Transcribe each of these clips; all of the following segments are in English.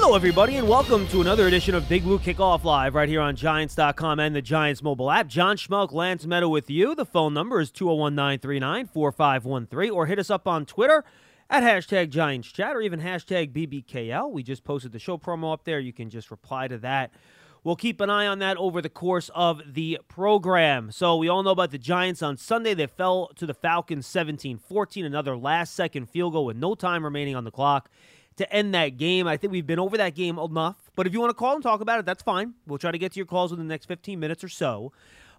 Hello, everybody, and welcome to another edition of Big Blue Kickoff Live right here on Giants.com and the Giants mobile app. John Schmeelk, Lance Medow with you. The phone number is 201 939 4513, or hit us up on Twitter at hashtag Giants Chat or even hashtag BBKL. We just posted the show promo up there. You can just reply to that. We'll keep an eye on that over the course of the program. So, we all know about the Giants on Sunday. They fell to the Falcons 17 14, another last second field goal with no time remaining on the clock to end that game. I think we've been over that game enough. But if you want to call and talk about it, that's fine. We'll try to get to your calls within the next 15 minutes or so.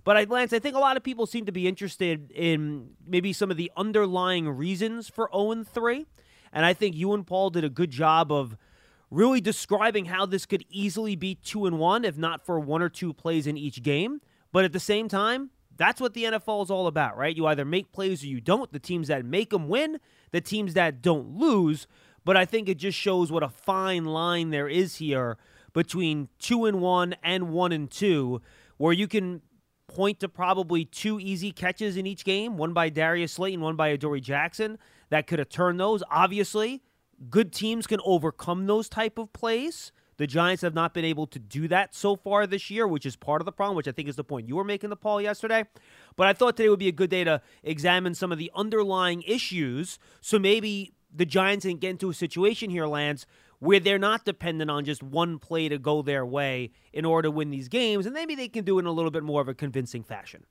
But I, Lance, I think a lot of people seem to be interested in maybe some of the underlying reasons for 0 3. And I think you and Paul did a good job of really describing how this could easily be 2 and 1 if not for one or two plays in each game. But at the same time, that's what the NFL is all about, right? You either make plays or you don't. The teams that make them win, the teams that don't lose. But I think it just shows what a fine line there is here between 2 and 1 and 1 and 2 where you can point to probably two easy catches in each game, one by Darius Slayton, one by Adoree Jackson that could have turned those. Obviously, good teams can overcome those type of plays. The Giants have not been able to do that so far this year, which is part of the problem, which I think is the point you were making the Paul yesterday. But I thought today would be a good day to examine some of the underlying issues. So maybe the Giants can get into a situation here, Lance, where they're not dependent on just one play to go their way in order to win these games, and maybe they can do it in a little bit more of a convincing fashion.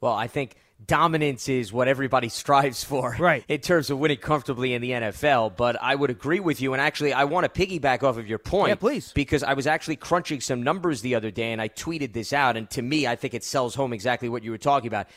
Well, I think dominance is what everybody strives for Right. in terms of winning comfortably in the NFL. But I would agree with you. And actually, I want to piggyback off of your point. Yeah, please. Because I was actually crunching some numbers the other day and I tweeted this out. And to me, I think it sells home exactly what you were talking about.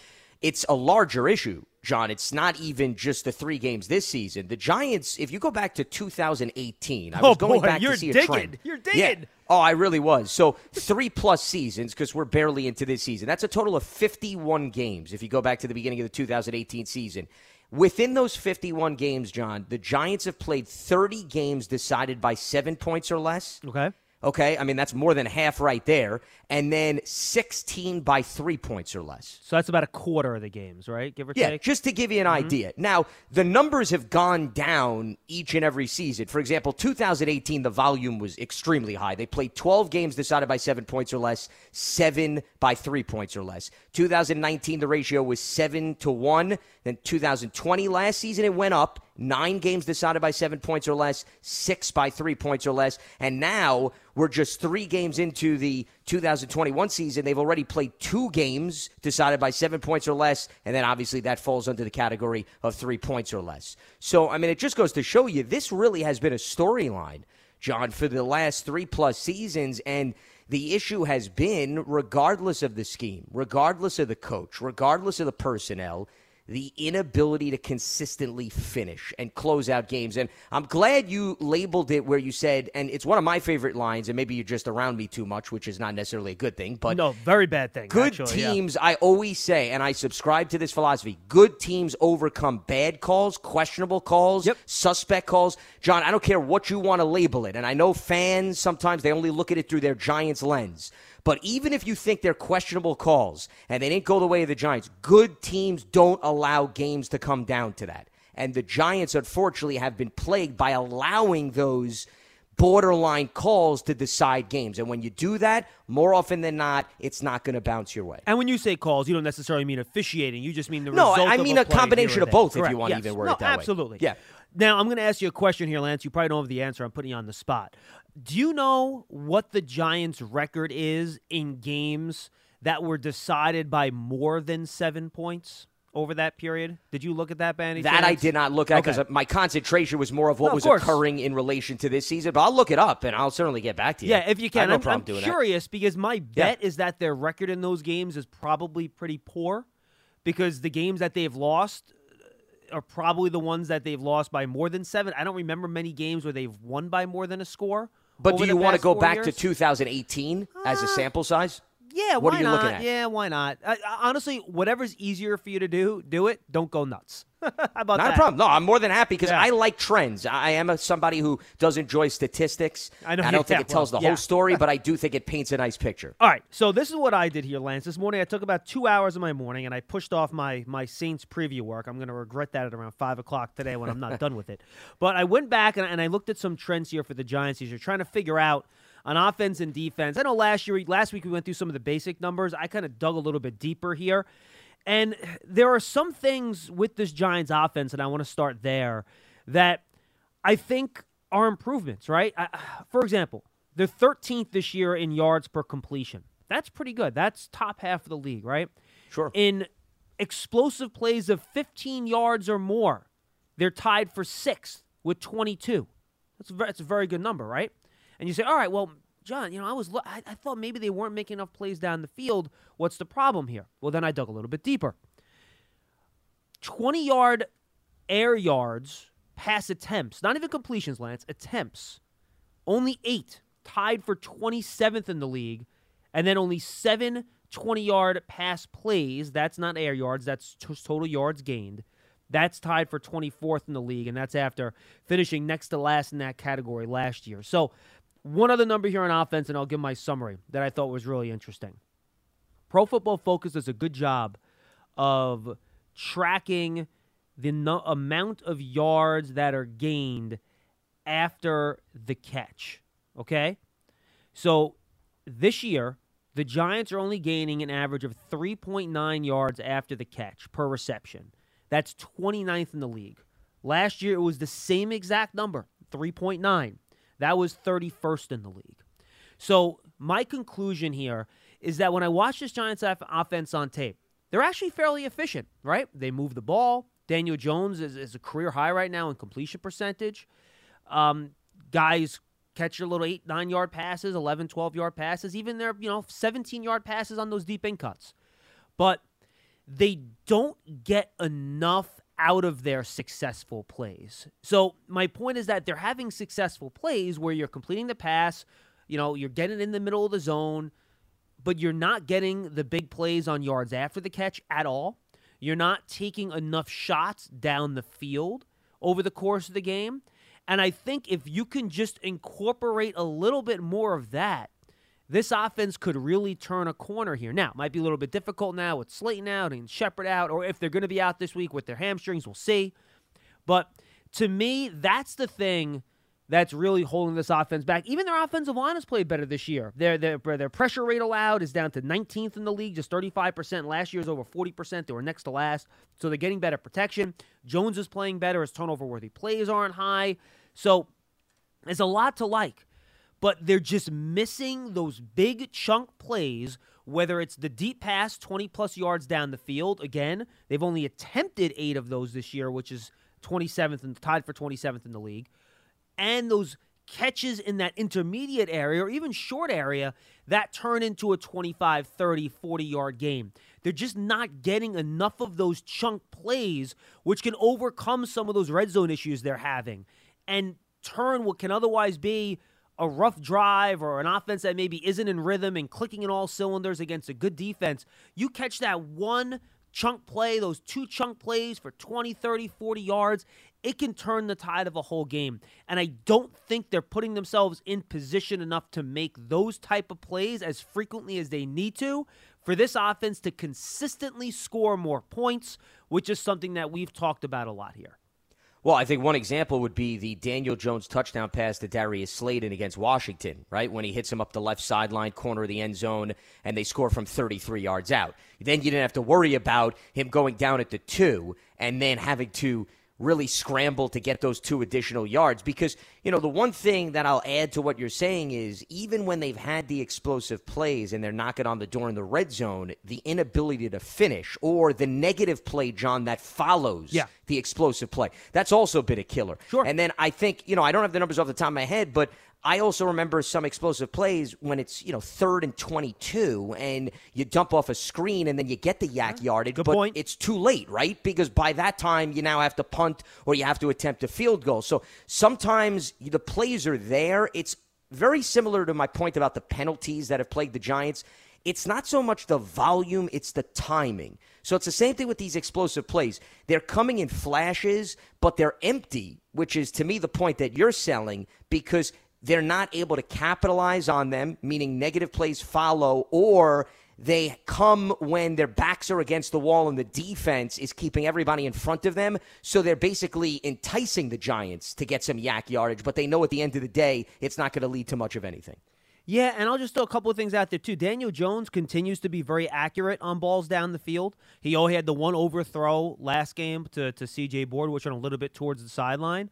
It's a larger issue, John. It's not even just the three games this season. The Giants, if you go back to 2018, I Oh, was going boy, back to see a digging. trend. You're digging. Yeah. digging. Oh, I really was. So three plus seasons because we're barely into this season. That's a total of 51 games if you go back to the beginning of the 2018 season. Within those 51 games, John, the Giants have played 30 games decided by seven points or less. Okay. Okay, I mean that's more than half right there, and then 16 by three points or less. So that's about a quarter of the games, right? Give or Yeah, take. just to give you an mm-hmm. idea. Now, the numbers have gone down each and every season. For example, 2018, the volume was extremely high. They played 12 games decided by seven points or less, seven by three points or less. 2019, the ratio was seven to one. Then 2020, last season, it went up. Nine games decided by seven points or less, six by three points or less. And now we're just three games into the 2021 season. They've already played two games decided by seven points or less. And then obviously that falls under the category of three points or less. So, I mean, it just goes to show you this really has been a storyline, John, for the last three plus seasons. And the issue has been, regardless of the scheme, regardless of the coach, regardless of the personnel, the inability to consistently finish and close out games. And I'm glad you labeled it where you said, and it's one of my favorite lines, and maybe you're just around me too much, which is not necessarily a good thing, but no, very bad thing. good actually, yeah. teams, I always say, and I subscribe to this philosophy good teams overcome bad calls, questionable calls, Yep. suspect calls. John, I don't care what you want to label it. And I know fans sometimes they only look at it through their Giants lens. But even if you think they're questionable calls and they didn't go the way of the Giants, good teams don't allow games to come down to that. And the Giants, unfortunately, have been plagued by allowing those borderline calls to decide games. And when you do that, more often than not, it's not going to bounce your way. And when you say calls, you don't necessarily mean officiating. You just mean the No, result I of mean a a combination of both, if you wanna even word no, it that way. absolutely. Yeah. Now I'm going to ask you a question here, Lance. You probably don't have the answer. I'm putting you on the spot. Do you know what the Giants' record is in games that were decided by more than seven points over that period? Did you look at that, Banny? That I did not look at because Okay. my concentration was more of what No, of was course. occurring in relation to this season. But I'll look it up and I'll certainly get back to you. Yeah, if you can. no I'm, problem I'm doing curious because my bet is that their record in those games is probably pretty poor because the games that they've lost are probably the ones that they've lost by more than seven. I don't remember many games where they've won by more than a score. But do you want to go back to years. 2018 as a ah. sample size? Yeah, What why are you not? looking at? Yeah, why not? I, I- honestly, whatever's easier for you to do, do it. Don't go nuts. How about Not that? a problem. No, I'm more than happy because Yeah. I like trends. I am a, somebody who does enjoy statistics. I know, don't think it tells well, the yeah. whole story, but I do think it paints a nice picture. All right, so this is what I did here, Lance. This morning I took about two hours of my morning and I pushed off my my Saints preview work. I'm going to regret that at around five o'clock today when I'm not done with it. But I went back and, and I looked at some trends here for the Giants. You're trying to figure out on offense and defense. I know last year, last week we went through some of the basic numbers. I kind of dug a little bit deeper here, and there are some things with this Giants offense, and I want to start there that I think are improvements, right? I, for example, they're 13th this year in yards per completion. That's pretty good. That's top half of the league, right? Sure. In explosive plays of 15 yards or more, they're tied for sixth with 22. That's a, very, that's a very good number, right? And you say, all right, well, John, you know, I was lo- I, I thought maybe they weren't making enough plays down the field. What's the problem here? Well, then I dug a little bit deeper. 20 yard air yards, pass attempts, not even completions, Lance, attempts. Only eight, tied for 27th in the league, and then only seven 20 yard pass plays. That's not air yards, that's t- total yards gained. That's tied for 24th in the league, and that's after finishing next to last in that category last year. So, one other number here on offense, and I'll give my summary that I thought was really interesting. Pro Football Focus does a good job of tracking the no- amount of yards that are gained after the catch. Okay? So this year, the Giants are only gaining an average of 3.9 yards after the catch per reception. That's 29th in the league. Last year, it was the same exact number, 3.9. That was 31st in the league. So, my conclusion here is that when I watch this Giants offense on tape, they're actually fairly efficient, right? They move the ball. Daniel Jones is, is a career high right now in completion percentage. Um, guys catch your little eight, nine yard passes, 11, 12 yard passes, even their, you know, 17 yard passes on those deep in cuts. But they don't get enough out of their successful plays. So my point is that they're having successful plays where you're completing the pass, you know, you're getting in the middle of the zone, but you're not getting the big plays on yards after the catch at all. You're not taking enough shots down the field over the course of the game. And I think if you can just incorporate a little bit more of that, this offense could really turn a corner here. Now, it might be a little bit difficult now with Slayton out and Shepard out, or if they're going to be out this week with their hamstrings, we'll see. But to me, that's the thing that's really holding this offense back. Even their offensive line has played better this year. Their, their, their pressure rate allowed is down to 19th in the league, just 35%. Last year was over 40%. They were next to last. So they're getting better protection. Jones is playing better. His turnover worthy plays aren't high. So there's a lot to like but they're just missing those big chunk plays, whether it's the deep pass 20 plus yards down the field. Again, they've only attempted eight of those this year, which is 27th and tied for 27th in the league. And those catches in that intermediate area or even short area that turn into a 25, 30, 40 yard game. They're just not getting enough of those chunk plays, which can overcome some of those red zone issues they're having and turn what can otherwise be a rough drive or an offense that maybe isn't in rhythm and clicking in all cylinders against a good defense, you catch that one chunk play, those two chunk plays for 20, 30, 40 yards, it can turn the tide of a whole game. And I don't think they're putting themselves in position enough to make those type of plays as frequently as they need to for this offense to consistently score more points, which is something that we've talked about a lot here. Well, I think one example would be the Daniel Jones touchdown pass to Darius Slayton against Washington, right? When he hits him up the left sideline corner of the end zone and they score from 33 yards out. Then you didn't have to worry about him going down at the two and then having to really scramble to get those two additional yards because you know the one thing that I'll add to what you're saying is even when they've had the explosive plays and they're knocking on the door in the red zone the inability to finish or the negative play John that follows Yeah. the explosive play that's also been a killer Sure. and then I think you know I don't have the numbers off the top of my head but I also remember some explosive plays when it's you know third and 22 and you dump off a screen and then you get the YAC yardage Good but point. it's too late, right? Because by that time, you now have to punt or you have to attempt a field goal. So sometimes the plays are there. It's very similar to my point about the penalties that have plagued the Giants. it's not so much the volume, it's the timing. So it's the same thing with these explosive plays. They're coming in flashes, but they're empty, which is to me the point that you're selling because they're not able to capitalize on them, meaning negative plays follow, or they come when their backs are against the wall and the defense is keeping everybody in front of them. So they're basically enticing the Giants to get some YAC yardage, but they know at the end of the day, it's not going to lead to much of anything. Yeah, and I'll just throw a couple of things out there too. Daniel Jones continues to be very accurate on balls down the field. He only had the one overthrow last game to, to CJ Board, which went a little bit towards the sideline.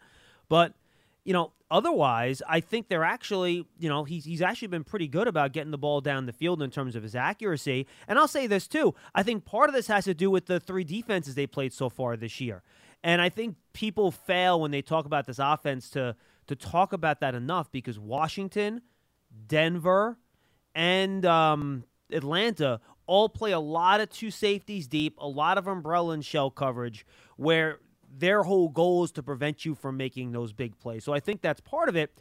But, you know, otherwise, I think they're actually, you know, he's, he's actually been pretty good about getting the ball down the field in terms of his accuracy. And I'll say this too. I think part of this has to do with the three defenses they played so far this year. And I think people fail when they talk about this offense to to talk about that enough because Washington – Denver, and um, Atlanta all play a lot of two safeties deep, a lot of umbrella and shell coverage, where their whole goal is to prevent you from making those big plays. So I think that's part of it.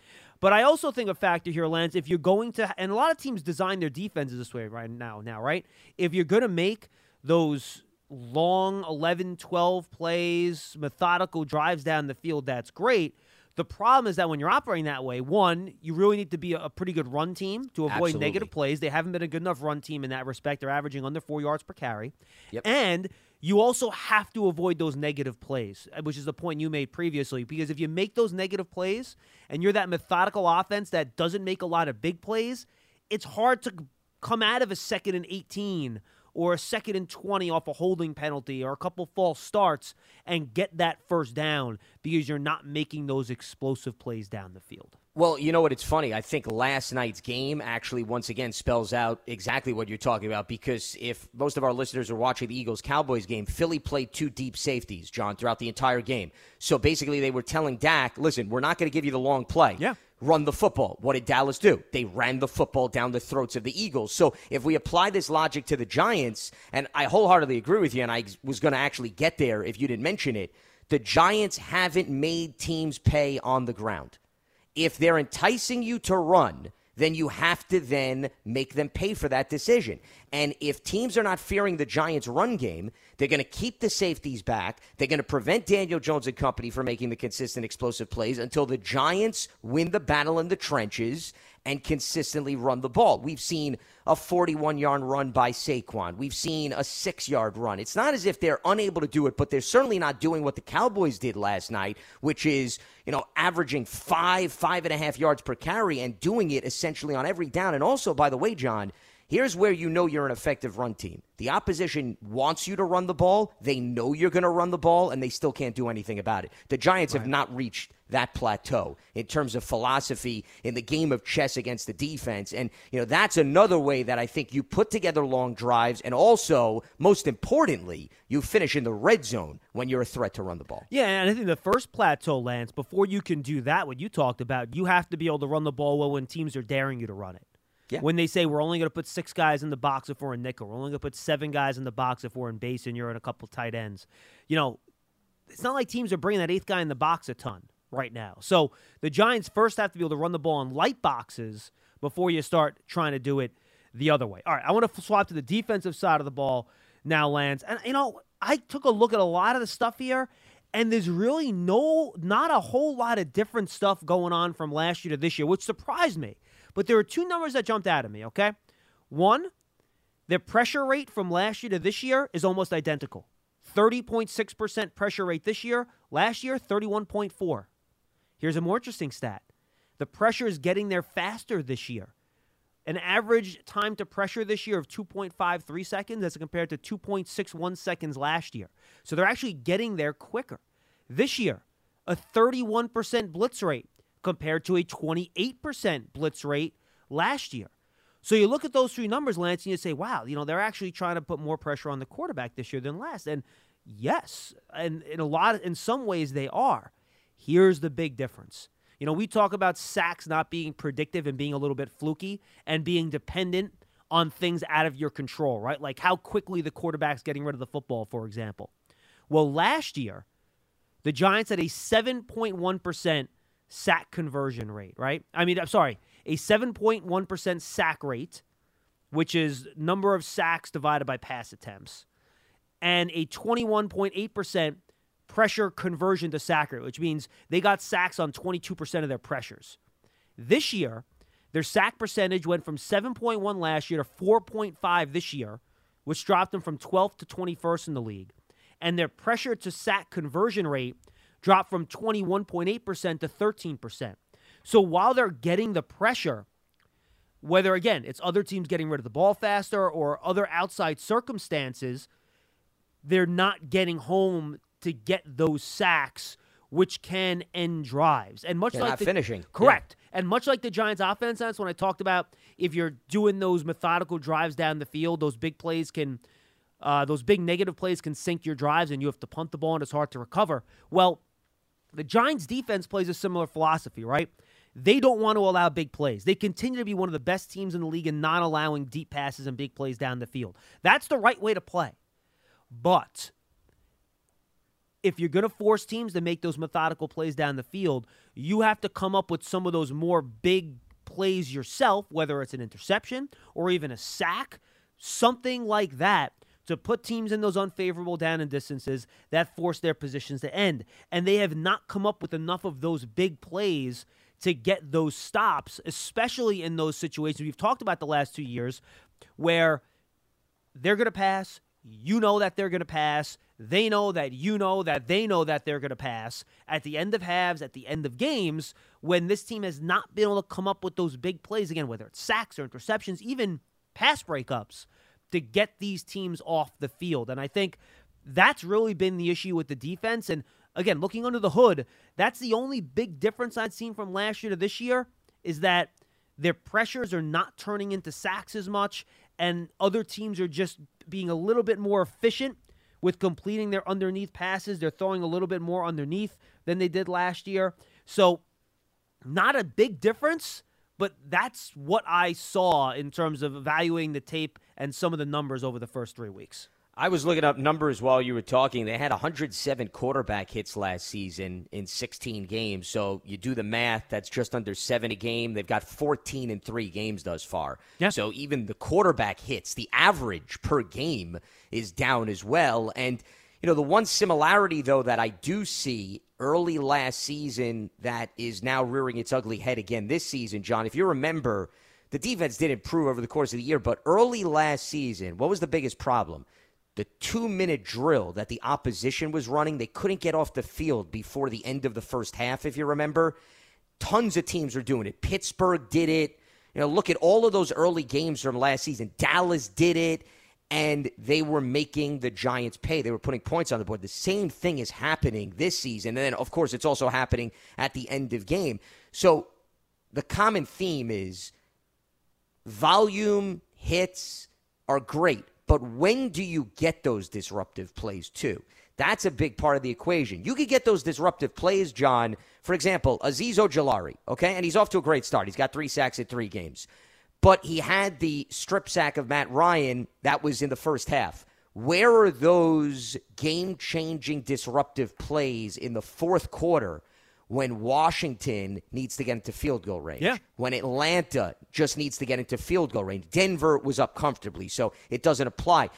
But I also think a factor here, Lance, if you're going to, and a lot of teams design their defenses this way right now, now, right? If you're going to make those long 11, 12 plays, methodical drives down the field, that's great. The problem is that when you're operating that way, one, you really need to be a, pretty good run team to avoid Absolutely. negative plays. They haven't been a good enough run team in that respect. They're averaging under four yards per carry. Yep. And you also have to avoid those negative plays, uh, which is the point you made previously. Because if you make those negative plays and you're that methodical offense that doesn't make a lot of big plays, it's hard to come out of a second and 18 or a second and 20 off a holding penalty or a couple false starts and get that first down because you're not making those explosive plays down the field. Well, you know what? It's funny. I think last night's game actually, once again, spells out exactly what you're talking about. Because if most of our listeners are watching the Eagles Cowboys game, Philly played two deep safeties, John, throughout the entire game. So basically, they were telling Dak, listen, we're not going to give you the long play. Yeah run the football. What did Dallas do? They ran the football down the throats of the Eagles. So if we apply this logic to the Giants, and I wholeheartedly agree with you, and I was going to actually get there if you didn't mention it, the Giants haven't made teams pay on the ground. If they're enticing you to run, then you have to then make them pay for that decision. And if teams are not fearing the Giants' run game, they're going to keep the safeties back. They're going to prevent Daniel Jones and company from making the consistent explosive plays until the Giants win the battle in the trenches and consistently run the ball. We've seen a 41 yard run by Saquon. We've seen a six yard run. It's not as if they're unable to do it, but they're certainly not doing what the Cowboys did last night, which is, you know, averaging five, five and a half yards per carry and doing it essentially on every down. And also, by the way, John, Here's where you know you're an effective run team. The opposition wants you to run the ball. They know you're going to run the ball, and they still can't do anything about it. The Giants right. have not reached that plateau in terms of philosophy in the game of chess against the defense. And, you know, that's another way that I think you put together long drives and also, most importantly, you finish in the red zone when you're a threat to run the ball. Yeah, and I think the first plateau, Lance, before you can do that, what you talked about, you have to be able to run the ball well when teams are daring you to run it. Yeah. When they say we're only going to put six guys in the box if we're in nickel, we're only going to put seven guys in the box if we're in base and you're in a couple tight ends. You know, it's not like teams are bringing that eighth guy in the box a ton right now. So the Giants first have to be able to run the ball in light boxes before you start trying to do it the other way. All right, I want to swap to the defensive side of the ball now, Lance. And, you know, I took a look at a lot of the stuff here, and there's really no, not a whole lot of different stuff going on from last year to this year, which surprised me. But there are two numbers that jumped out at me, okay? One, their pressure rate from last year to this year is almost identical. 30.6% pressure rate this year, last year 31.4. Here's a more interesting stat. The pressure is getting there faster this year. An average time to pressure this year of 2.53 seconds as compared to 2.61 seconds last year. So they're actually getting there quicker. This year, a 31% blitz rate compared to a 28% blitz rate last year. So you look at those three numbers, Lance, and you say, wow, you know, they're actually trying to put more pressure on the quarterback this year than last. And yes, and in a lot of, in some ways they are. Here's the big difference. You know, we talk about sacks not being predictive and being a little bit fluky and being dependent on things out of your control, right? Like how quickly the quarterback's getting rid of the football, for example. Well, last year, the Giants had a 7.1% sack conversion rate, right? I mean, I'm sorry, a 7.1% sack rate which is number of sacks divided by pass attempts, and a 21.8% pressure conversion to sack which means they got sacks on 22% of their pressures. This year, their sack percentage went from 7.1 last year to 4.5 this year, which dropped them from 12th to 21st in the league. And their pressure to sack conversion rate dropped from 21.8% to 13%. So while they're getting the pressure, whether again it's other teams getting rid of the ball faster or other outside circumstances, they're not getting home to get those sacks, which can end drives. And much They're like the, finishing. correct. And much like the Giants' offense, that's when I talked about if you're doing those methodical drives down the field, those big plays can, uh, those big negative plays can sink your drives, and you have to punt the ball, and it's hard to recover. Well, the Giants' defense plays a similar philosophy, right? They don't want to allow big plays. They continue to be one of the best teams in the league in not allowing deep passes and big plays down the field. That's the right way to play. But if you're going to force teams to make those methodical plays down the field, you have to come up with some of those more big plays yourself, whether it's an interception or even a sack, something like that to put teams in those unfavorable down and distances that force their positions to end. And they have not come up with enough of those big plays to get those stops, especially in those situations we've talked about the last two years where they're going to pass, you know that they're going to pass. They know that you know that they know that they're going to pass. At the end of halves, at the end of games, when this team has not been able to come up with those big plays again, whether it's sacks or interceptions, even pass breakups, to get these teams off the field. And I think that's really been the issue with the defense. And again, looking under the hood, that's the only big difference I've seen from last year to this year is that their pressures are not turning into sacks as much, and other teams are just being a little bit more efficient with completing their underneath passes. They're throwing a little bit more underneath than they did last year. So, not a big difference, but that's what I saw in terms of evaluating the tape and some of the numbers over the first three weeks. I was looking up numbers while you were talking. They had 107 quarterback hits last season in 16 games. So you do the math, that's just under seven a game. They've got 14 in three games thus far. Yeah. So even the quarterback hits, the average per game is down as well. And, you know, the one similarity, though, that I do see early last season that is now rearing its ugly head again this season, John, if you remember, the defense did improve over the course of the year, but early last season, what was the biggest problem? The two minute drill that the opposition was running, they couldn't get off the field before the end of the first half, if you remember. Tons of teams are doing it. Pittsburgh did it. You know, look at all of those early games from last season. Dallas did it, and they were making the Giants pay. They were putting points on the board. The same thing is happening this season. And then, of course, it's also happening at the end of game. So the common theme is volume hits are great but when do you get those disruptive plays, too? That's a big part of the equation. You could get those disruptive plays, John. For example, Azeez Ojulari, okay? And he's off to a great start. He's got three sacks in three games. But he had the strip sack of Matt Ryan that was in the first half. Where are those game changing disruptive plays in the fourth quarter when Washington needs to get into field goal range. Yeah. When Atlanta just needs to get into field goal range. Denver was up comfortably, so it doesn't apply.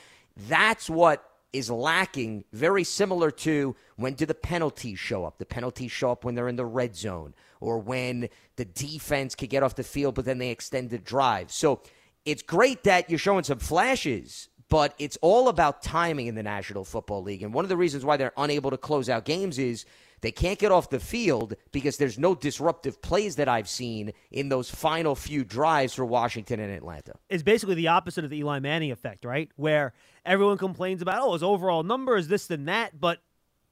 That's what is lacking, very similar to when do the penalties show up? The penalties show up when they're in the red zone or when the defense could get off the field, but then they extend the drive. So it's great that you're showing some flashes, but it's all about timing in the National Football League. And one of the reasons why they're unable to close out games is they can't get off the field because there's no disruptive plays that I've seen in those final few drives for Washington and Atlanta. It's basically the opposite of the Eli Manning effect, right? Where everyone complains about, oh, his overall numbers, this and that, but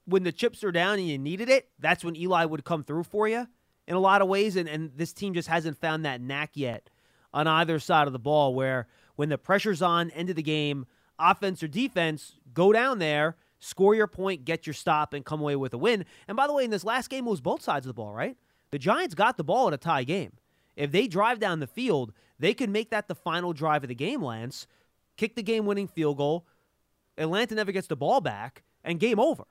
when the chips are down and you needed it, that's when Eli would come through for you in a lot of ways. And, and this team just hasn't found that knack yet on either side of the ball where when the pressure's on, end of the game, offense or defense, go down there – score your point, get your stop, and come away with a win. And by the way, in this last game, it was both sides of the ball, right? The Giants got the ball in a tie game. If they drive down the field, they could make that the final drive of the game, Lance, kick the game winning field goal. Atlanta never gets the ball back, and game over.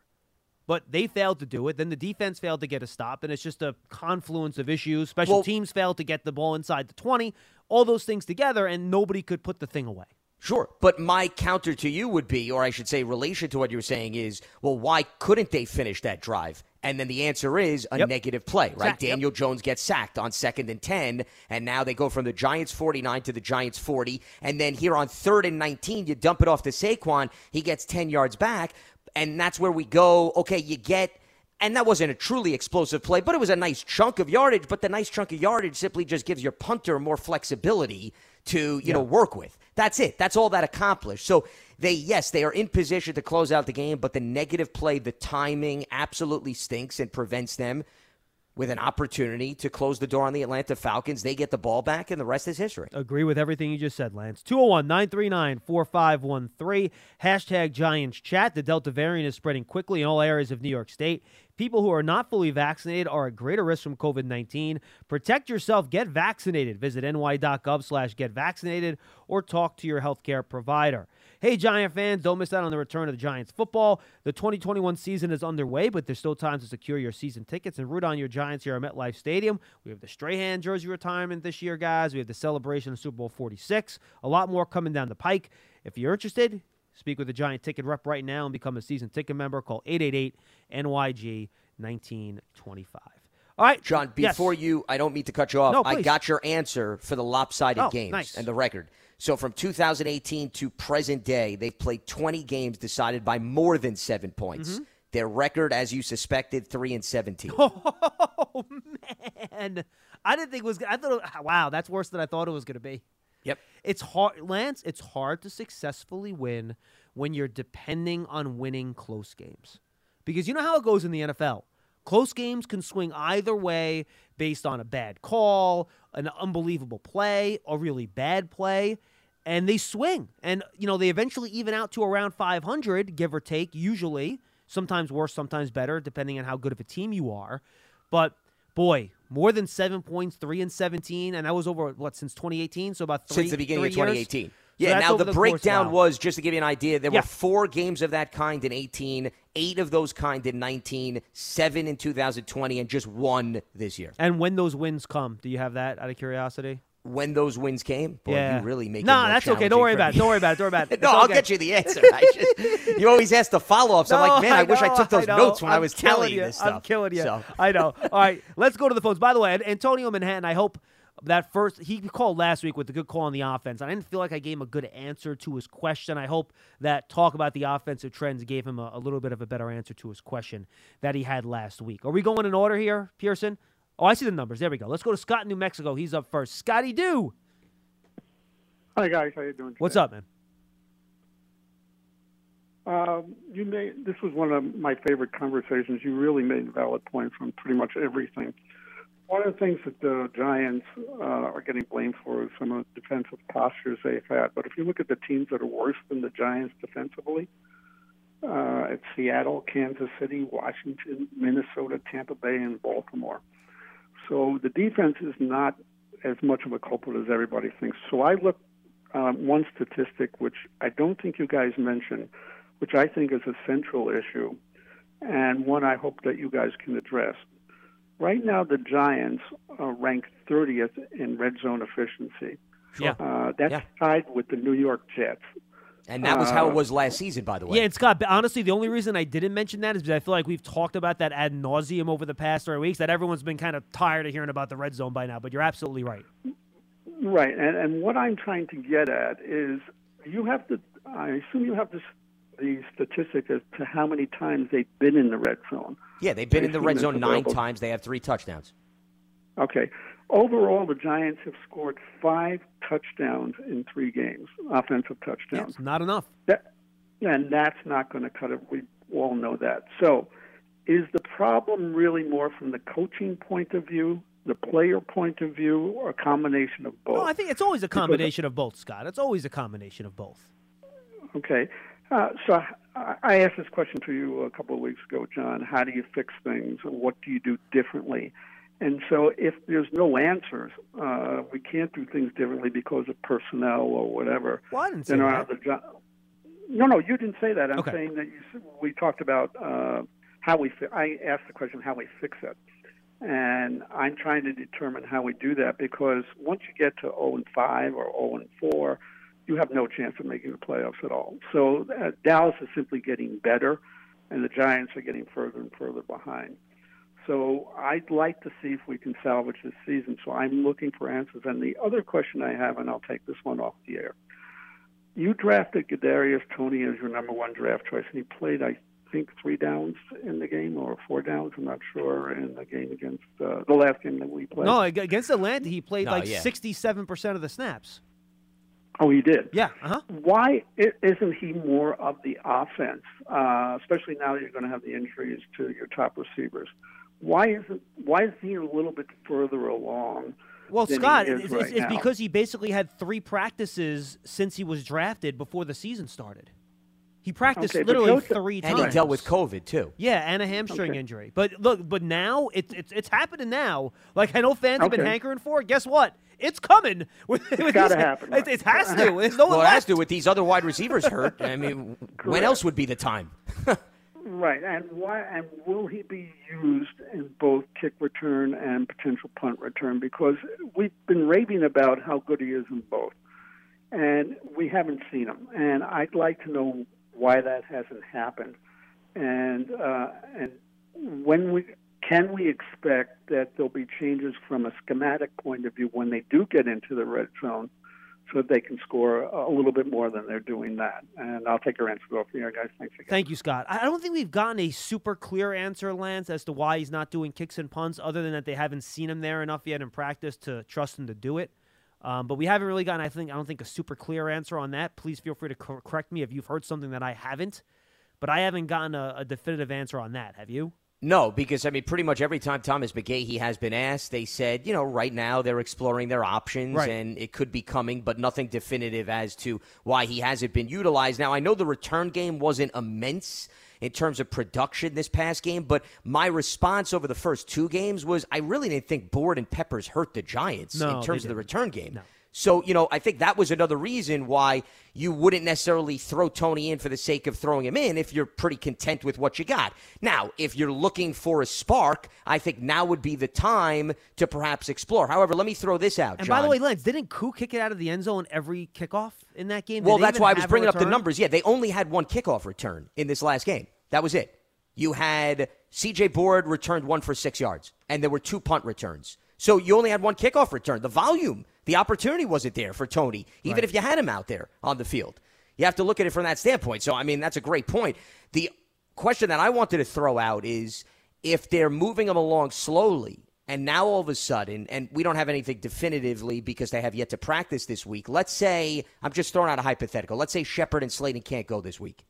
but they failed to do it. Then the defense failed to get a stop, and it's just a confluence of issues. Special Well- teams failed to get the ball inside the 20, all those things together, and nobody could put the thing away. Sure. But my counter to you would be, or I should say, relation to what you're saying is, well, why couldn't they finish that drive? And then the answer is a Yep. negative play, right? Sack, yep. Daniel Jones gets sacked on second and 10, and now they go from the Giants 49 to the Giants 40. And then here on third and 19, you dump it off to Saquon. He gets 10 yards back. And that's where we go, okay, you get. And that wasn't a truly explosive play, but it was a nice chunk of yardage. But the nice chunk of yardage simply just gives your punter more flexibility to, you know, work with. That's it. That's all that accomplished. So they, yes, they are in position to close out the game, but the negative play, the timing absolutely stinks and prevents them with an opportunity to close the door on the Atlanta Falcons. They get the ball back, and the rest is history. Agree with everything you just said, Lance. 201 939 4513. Hashtag Giants Chat. The Delta variant is spreading quickly in all areas of New York State. People who are not fully vaccinated are at greater risk from COVID 19. Protect yourself. Get vaccinated. Visit ny.gov slash get vaccinated or talk to your healthcare provider. Hey, Giant fans, don't miss out on the return of the Giants football. The 2021 season is underway, but there's still time to secure your season tickets and root on your Giants here at MetLife Stadium. We have the Strahan jersey retirement this year, guys. We have the celebration of Super Bowl 46. A lot more coming down the pike. If you're interested, speak with the Giant ticket rep right now and become a season ticket member. Call 888 NYG 1925. All right, John, Yes. before you, I don't mean to cut you off. No, I got your answer for the lopsided Oh, games nice. and the record. So from 2018 to present day, they've played 20 games decided by more than seven points. Mm-hmm. Their record, as you suspected, three and 17. Oh man, I didn't think it was. I thought, it- wow, that's worse than I thought it was going to be. Yep. It's hard, Lance. It's hard to successfully win when you're depending on winning close games, because you know how it goes in the NFL. Close games can swing either way based on a bad call, an unbelievable play, a really bad play, and they swing. And you know they eventually even out to around 500, give or take. Usually, sometimes worse, sometimes better, depending on how good of a team you are. But boy, more than seven points, three and 17, and that was over what since 2018, so about three Since the beginning of three years? 2018. So Yeah, now the, breakdown was, just to give you an idea, there Yeah. were four games of that kind in 18, eight of those kind in 19, seven in 2020, and just one this year. And when those wins come, do you have that out of curiosity? When those wins came, boy, yeah, you really make No, more that's okay. Don't worry about it. Don't worry about it. Don't worry about it. no, I'll get you the answer. I just, you always ask the follow-ups. I'm like, man, I, wish I took those know. notes when i I'm was telling you this stuff. I'm killing you. So. I know. All right, let's go to the phones. By the way, Antonio Manhattan, I hope that first he called last week with a good call on the offense. I didn't feel like I gave him a good answer to his question. I hope that talk about the offensive trends gave him a, a little bit of a better answer to his question that he had last week. Are we going in order here, Pearson? Oh, I see the numbers. There we go. Let's go to Scott in New Mexico. He's up first. Scotty Do. Hi guys, how you doing? What's up, man? Um, you made this was one of my favorite conversations. You really made a valid points on pretty much everything. One of the things that the Giants uh, are getting blamed for is some of the defensive postures they've had. But if you look at the teams that are worse than the Giants defensively, uh, it's Seattle, Kansas City, Washington, Minnesota, Tampa Bay, and Baltimore. So the defense is not as much of a culprit as everybody thinks. So I look um, one statistic which I don't think you guys mentioned, which I think is a central issue, and one I hope that you guys can address. Right now, the Giants are ranked 30th in red zone efficiency. Yeah. Uh, that's Yeah. tied with the New York Jets. And that was how Uh, it was last season, by the way. Yeah, and Scott, but honestly, the only reason I didn't mention that is because I feel like we've talked about that ad nauseum over the past three weeks. That everyone's been kind of tired of hearing about the red zone by now. But you're absolutely right. Right, and, and what I'm trying to get at is you have to. I assume you have this, the statistic as to how many times they've been in the red zone. Yeah, they've been in the red zone nine times. They have three touchdowns. Okay. Overall, the Giants have scored five touchdowns in three games, offensive touchdowns. it's not enough. That, and that's not going to cut it. We all know that. So, is the problem really more from the coaching point of view, the player point of view, or a combination of both? No, I think it's always a combination of both, Scott. It's always a combination of both. Okay. Uh, so I, asked this question to you a couple of weeks ago, John. How do you fix things? What do you do differently? And so if there's no answers, uh, we can't do things differently because of personnel or whatever. Well, I didn't say that. no, no, you didn't say that. I'm Okay. saying that you, we talked about uh, how we. Fi- I asked the question how we fix it, and I'm trying to determine how we do that because once you get to 0 and 5 or 0 and 4, you have no chance of making the playoffs at all. So uh, Dallas is simply getting better, and the Giants are getting further and further behind. So I'd like to see if we can salvage this season. So I'm looking for answers. And the other question I have, and I'll take this one off the air. You drafted Kadarius Toney as your number one draft choice, and he played, I think, three downs in the game or four downs. I'm not sure in the game against uh, the last game that we played. No, against Atlanta, he played No, like yeah. 67% of the snaps. Oh, he did. Yeah, uh huh. Why isn't he more of the offense, uh, especially now that you're going to have the injuries to your top receivers? Why isn't Why is he a little bit further along? Well, Scott, is it's, right it's because he basically had three practices since he was drafted before the season started. He practiced Okay, literally Joseph- three And he dealt with COVID too. Yeah, and a hamstring Okay. injury. But look, but now it's it's it's happening now. Like I know fans have been hankering for. it. Guess what? It's coming. It's gotta happen, It, it has to. There's no Well, it has to with these other wide receivers hurt. I mean, when else would be the time? Right, and why? And will he be used in both kick return and potential punt return? Because we've been raving about how good he is in both, and we haven't seen him. And I'd like to know why that hasn't happened, and uh, and when we can we expect that there'll be changes from a schematic point of view when they do get into the red zone, so that they can score a little bit more than they're doing that. And I'll take your answer the air, guys. Thanks again. Thank you, Scott. I don't think we've gotten a super clear answer, Lance, as to why he's not doing kicks and punts, other than that they haven't seen him there enough yet in practice to trust him to do it. Um, but we haven't really gotten, I think, I don't think a super clear answer on that. Please feel free to cor- correct me if you've heard something that I haven't. But I haven't gotten a, a definitive answer on that. Have you? No, because I mean, pretty much every time Thomas McGaughey has been asked, they said, you know, right now they're exploring their options Right. and it could be coming, but nothing definitive as to why he hasn't been utilized. Now, I know the return game wasn't immense in terms of production this past game, but my response over the first two games was I really didn't think Board and Peppers hurt the Giants No, in terms of the return game. No. So, you know, I think that was another reason why you wouldn't necessarily throw Toney in for the sake of throwing him in if you're pretty content with what you got. Now, if you're looking for a spark, I think now would be the time to perhaps explore. However, let me throw this out, And John. by the way, Lance, didn't Koo kick it out of the end zone every kickoff in that game? Did well, that's why I was bringing up the numbers. Yeah, they only had one kickoff return in this last game. That was it. You had CJ Board returned one for six yards, and there were two punt returns. So you only had one kickoff return. The volume, the opportunity wasn't there for Toney, even if you had him out there on the field. You have to look at it from that standpoint. So, I mean, that's a great point. The question that I wanted to throw out is if they're moving them along slowly, and now all of a sudden, and we don't have anything definitively because they have yet to practice this week. Let's say, I'm just throwing out a hypothetical. Let's say Shepard and Slayton can't go this week.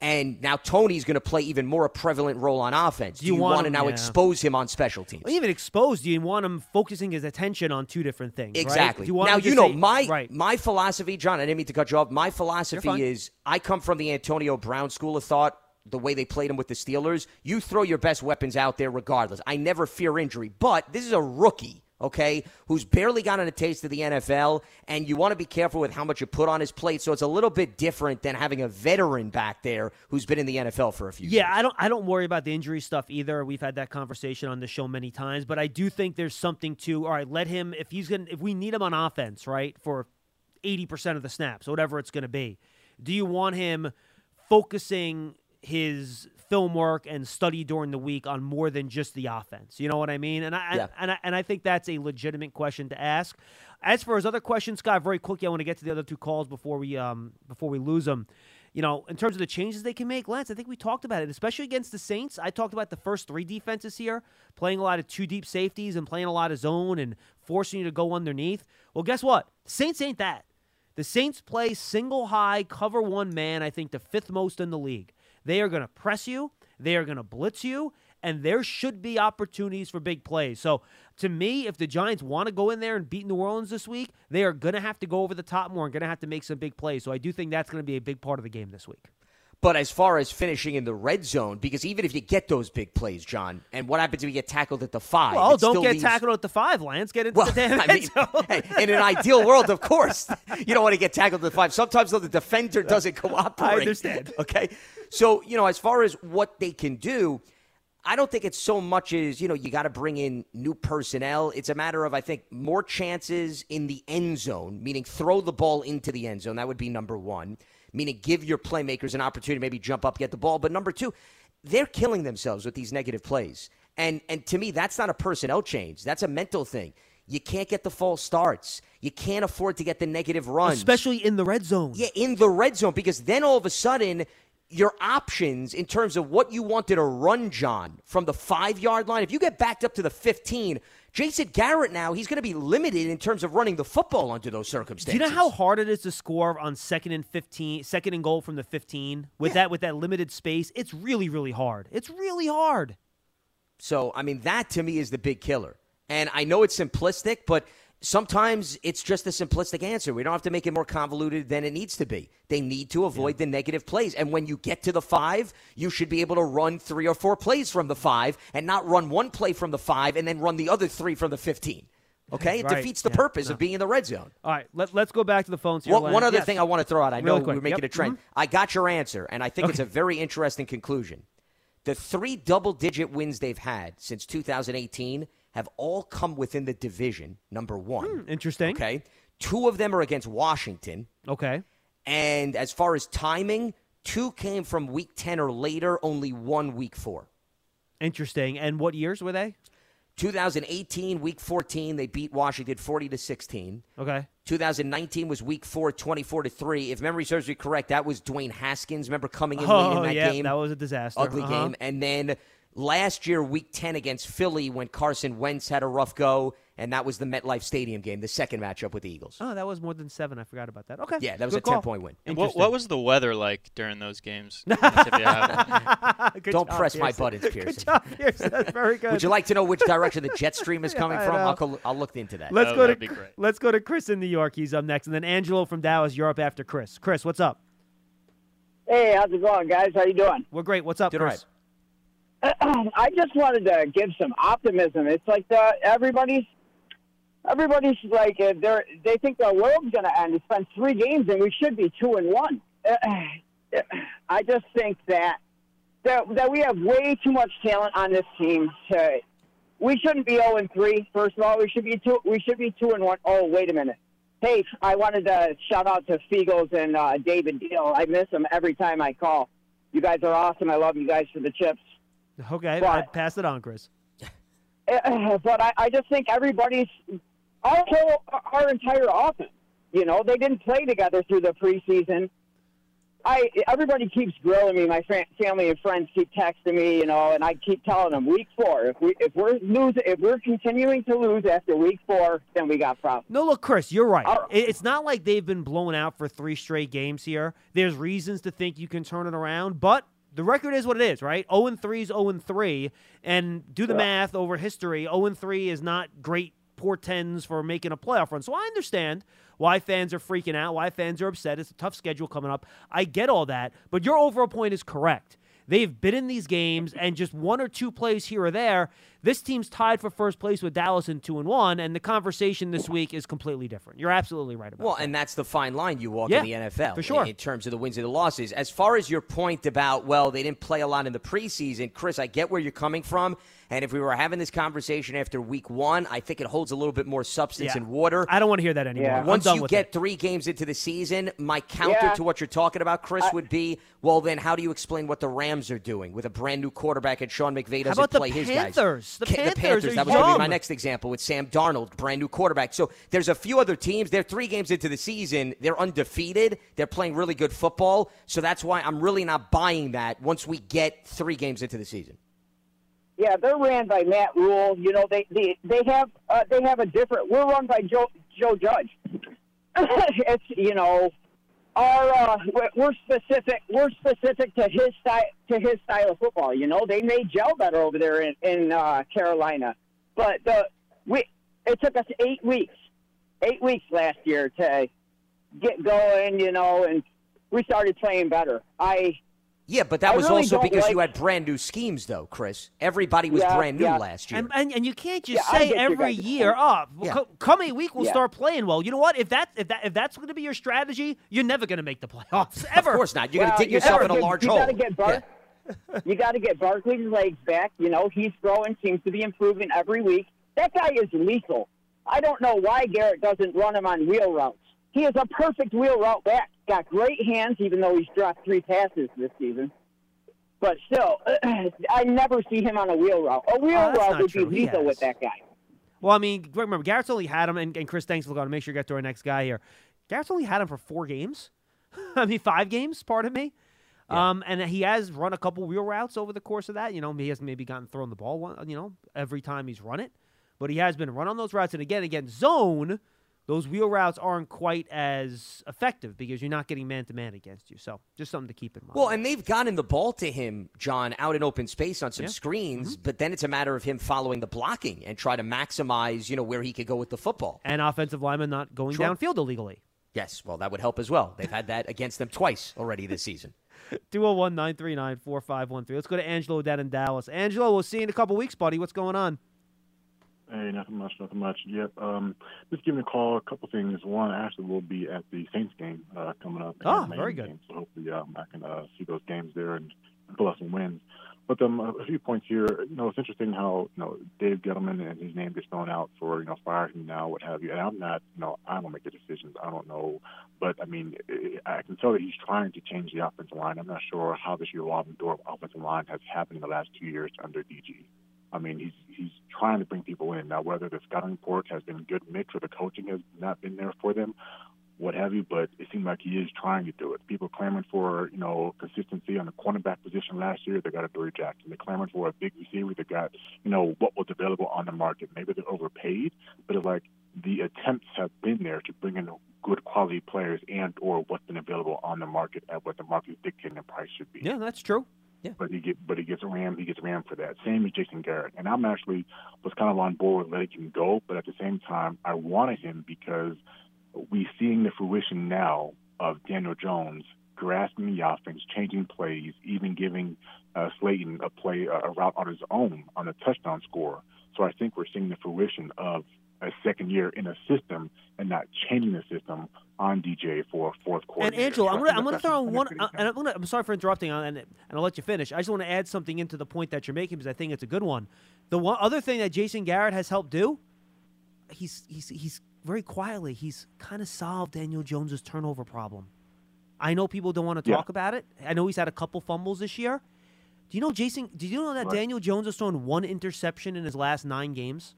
And now Toney's going to play even more a prevalent role on offense. Do You you, want want to now yeah. expose him on special teams? Well, even exposed, you want him focusing his attention on two different things. right? Exactly. Do you want now you know say- my right. my philosophy, John. I didn't mean to cut you off. My philosophy is I come from the Antonio Brown school of thought. The way they played him with the Steelers, you throw your best weapons out there regardless. I never fear injury, but this is a rookie, okay, who's barely gotten a taste of the NFL, and you want to be careful with how much you put on his plate. So it's a little bit different than having a veteran back there who's been in the NFL for a few. Yeah, years. I don't I don't worry about the injury stuff either. We've had that conversation on the show many times, but I do think there's something to all right, let him if he's to if we need him on offense, right? For 80% of the snaps, whatever it's going to be. Do you want him focusing his film work and study during the week on more than just the offense? You know what I mean? And I Yeah. and I, and I think that's a legitimate question to ask. As for his other questions, Scott, very quickly, I want to get to the other two calls before we um before we lose them. You know, in terms of the changes they can make, Lance, I think we talked about it, especially against the Saints. I talked about the first three defenses here, playing a lot of two deep safeties and playing a lot of zone and forcing you to go underneath. Well, guess what? Saints ain't that. The Saints play single high, cover one man, I think the fifth most in the league. They are going to press you, they are going to blitz you, and there should be opportunities for big plays. So, to me, if the Giants want to go in there and beat New Orleans this week, they are going to have to go over the top more and going to have to make some big plays. So, I do think that's going to be a big part of the game this week. But as far as finishing in the red zone, because even if you get those big plays, John, and what happens if you get tackled at the five? Well, don't get tackled at the five, Lance. Get into Well, the damn I end mean, zone. hey, in an ideal world, of course, you don't want to get tackled at the five. Sometimes though, the defender doesn't cooperate. I understand. Okay, so you know, as far as what they can do, I don't think it's so much as, you know, you got to bring in new personnel. It's a matter of, I think, more chances in the end zone, meaning throw the ball into the end zone. That would be number one, meaning give your playmakers an opportunity to maybe jump up, get the ball. But number two, they're killing themselves with these negative plays. And, and to me, that's not a personnel change. That's a mental thing. You can't get the false starts. You can't afford to get the negative runs. Especially in the red zone. Yeah, in the red zone, because then all of a sudden, your options in terms of what you wanted to run, John, from the five yard line, if you get backed up to the 15, Jason Garrett now, he's going to be limited in terms of running the football under those circumstances. Do you know how hard it is to score on second and 15, second and goal from the 15 with Yeah. that with that limited space? It's really really hard. It's really hard. So, I mean, that to me is the big killer. And I know it's simplistic, but sometimes it's just a simplistic answer. We don't have to make it more convoluted than it needs to be. They need to avoid the negative plays. And when you get to the five, you should be able to run three or four plays from the five and not run one play from the five and then run the other three from the 15. Okay? It Right. defeats the Yeah. purpose No. of being in the red zone. All right, let, let's go back to the phones here. One, one other Yes. thing I want to throw out. I know we're making Yep. a trend. Mhm. I got your answer, and I think it's a very interesting conclusion. The three double digit wins they've had since 2018 have all come within the division, number one. Hmm, Interesting. Okay. Two of them are against Washington. Okay. And as far as timing, two came from week 10 or later, only one week four. Interesting. And what years were they? 2018, week 14, they beat Washington 40 to 16. Okay. 2019 was week four, 24 to 3. If memory serves me correct, that was Dwayne Haskins. Remember coming in late Oh in that yeah, game? that was a disaster. ugly Uh-huh. game. And then last year, week 10 against Philly, when Carson Wentz had a rough go, and that was the MetLife Stadium game, the second matchup with the Eagles. Oh, that was more than seven. I forgot about that. Okay. Yeah, that was Good a 10 call. point win. And what, what was the weather like during those games? If you have it. Good Don't job, press my buttons, Pearson. buttons, Good Pearson. job, Pearson. That's very good. Would you like to know which direction the jet stream is coming I from? I'll, co- I'll look into that. Let's Oh, go to that'd be great. let's go to Chris in New York. He's up next, and then Angelo from Dallas. You're up after Chris. Chris, what's up? Hey, how's it going, guys? How you doing? We're great. What's up, Doing all Chris? I just wanted to give some optimism. It's like the, everybody's everybody's like uh, they're they think the world's going to end. It's been three games and we should be two and one. I just think that that that we have way too much talent on this team. To, we shouldn't be zero and three. First of all, we should be two. We should be two and one. Oh, wait a minute. Hey, I wanted to shout out to Feagles and uh, David Diehl. I miss them every time I call. You guys are awesome. I love you guys for the chips. Okay, But- I pass it on, Chris. Uh, but I, I just think everybody's also our entire offense. You know, they didn't play together through the preseason. I everybody keeps grilling me. My fam- family and friends keep texting me, you know, and I keep telling them week four. If we if we're losing, if we're continuing to lose after week four, then we got problems. No, look, Chris, you're right. Right. It- It's not like they've been blown out for three straight games here. There's reasons to think you can turn it around, but the record is what it is, right? 0 and 3 is 0 and 3, and do the math over history. 0 and 3 is not great portends for making a playoff run. So I understand why fans are freaking out, why fans are upset. It's a tough schedule coming up. I get all that, but your overall point is correct. They've been in these games, and just one or two plays here or there, this team's tied for first place with Dallas in two and one, and the conversation this week is completely different. You're absolutely right about Well, that. and that's the fine line you walk Yeah, in the NFL for sure. in terms of the wins and the losses. As far as your point about, well, they didn't play a lot in the preseason, Chris, I get where you're coming from. And if we were having this conversation after week one, I think it holds a little bit more substance Yeah. and water. I don't want to hear that anymore. Yeah. I'm Once done you with get it. three games into the season, my counter Yeah. to what you're talking about, Chris, I- would be, well, then how do you explain what the Rams are doing with a brand new quarterback and Sean McVay doesn't about the play his Panthers? The guys? Ca- Panthers That was going to be my next example with Sam Darnold, brand new quarterback. So there's a few other teams. They're three games into the season. They're undefeated. They're playing really good football. So that's why I'm really not buying that once we get three games into the season. Yeah, they're ran by Matt Rhule. You know, they they they have uh, they have a different. We're run by Joe Joe Judge. it's you know, our uh, we're- we're specific. We're specific to his style to his style of football. You know, they may gel better over there in in uh, Carolina, but the we it took us eight weeks, eight weeks last year to get going. You know, and we started playing better. I Yeah, but that I was really also don't because you had brand new schemes, though, Chris. Everybody was Yeah, brand new yeah. last year. And, and and you can't just Yeah, say every year, point. oh, Yeah. co- coming week we'll Yeah. start playing well. You know what? If that if that if that's going to be your strategy, you're never going to make the playoffs ever. Of course not. You're Well, going to dig you yourself gotta in a get- large you hole. gotta get Bar- You got to get Barkley's legs back. You know, he's throwing, seems to be improving every week. That guy is lethal. I don't know why Garrett doesn't run him on wheel routes. He is a perfect wheel route back. Got great hands, even though he's dropped three passes this season. But still, I never see him on a wheel route. A wheel Oh, route would true. be lethal with that guy. Well, I mean, remember Garrett's only had him, and, and Chris, thanks for going to make sure you get to our next guy here. Garrett's only had him for four games. I mean, five games. Pardon me. Um, and he has run a couple wheel routes over the course of that. You know, he has maybe gotten thrown the ball one, you know, every time he's run it, but he has been run on those routes. And again, again, zone, those wheel routes aren't quite as effective because you're not getting man to man against you. So just something to keep in mind. Well, and they've gotten the ball to him, John, out in open space on some Yeah. screens, Mm-hmm. but then it's a matter of him following the blocking and try to maximize, you know, where he could go with the football. and offensive linemen not going Sure. downfield illegally. Yes, well, that would help as well. They've had that against them twice already this season. 201 939 4513. Let's go to Angelo down in Dallas. Angelo, we'll see you in a couple weeks, buddy. What's going on? Hey, nothing much, nothing much. Yep. Um, just giving a call. A couple things. One, actually will be at the Saints game uh, coming up. Ah, very good. Game, so hopefully, um, I can uh, see those games there and pull out some wins. But um, a few points here. You know, it's interesting how you know Dave Gettleman and his name gets thrown out for you know firing him now, what have you. And I'm not, you know, I don't make the decisions. I don't know, but I mean, I I can tell that he's trying to change the offensive line. I'm not sure how this year revolving door of offensive line has happened in the last two years under DG. I mean, he's he's trying to bring people in now. Whether the scouting report has been good mix or the coaching has not been there for them, what have you. But it seems like he is trying to do it. People clamoring for you know consistency on the cornerback position last year. They got Adoree' Jackson. They clamoring for a big receiver. They got you know what was available on the market. Maybe they're overpaid, but it's like the attempts have been there to bring in good quality players and or what's been available on the market at what the market is dictating the price should be. Yeah, that's true. But he get but he gets rammed he gets rammed for that. Same as Jason Garrett. And I'm actually was kind of on board with letting him go, but at the same time I wanted him because we seeing the fruition now of Daniel Jones grasping the offense, changing plays, even giving uh, Slayton a play a route on his own on a touchdown score. So I think we're seeing the fruition of a second year in a system and not changing the system on DJ for a fourth quarter. And Angelo, I'm gonna I'm throw in one. Uh, and I'm, gonna, I'm sorry for interrupting, and, and I'll let you finish. I just want to add something into the point that you're making because I think it's a good one. The one other thing that Jason Garrett has helped do, he's he's he's very quietly he's kind of solved Daniel Jones's turnover problem. I know people don't want to Yeah. talk about it. I know he's had a couple fumbles this year. Do you know Jason? Did you know that Right. Daniel Jones has thrown one interception in his last nine games?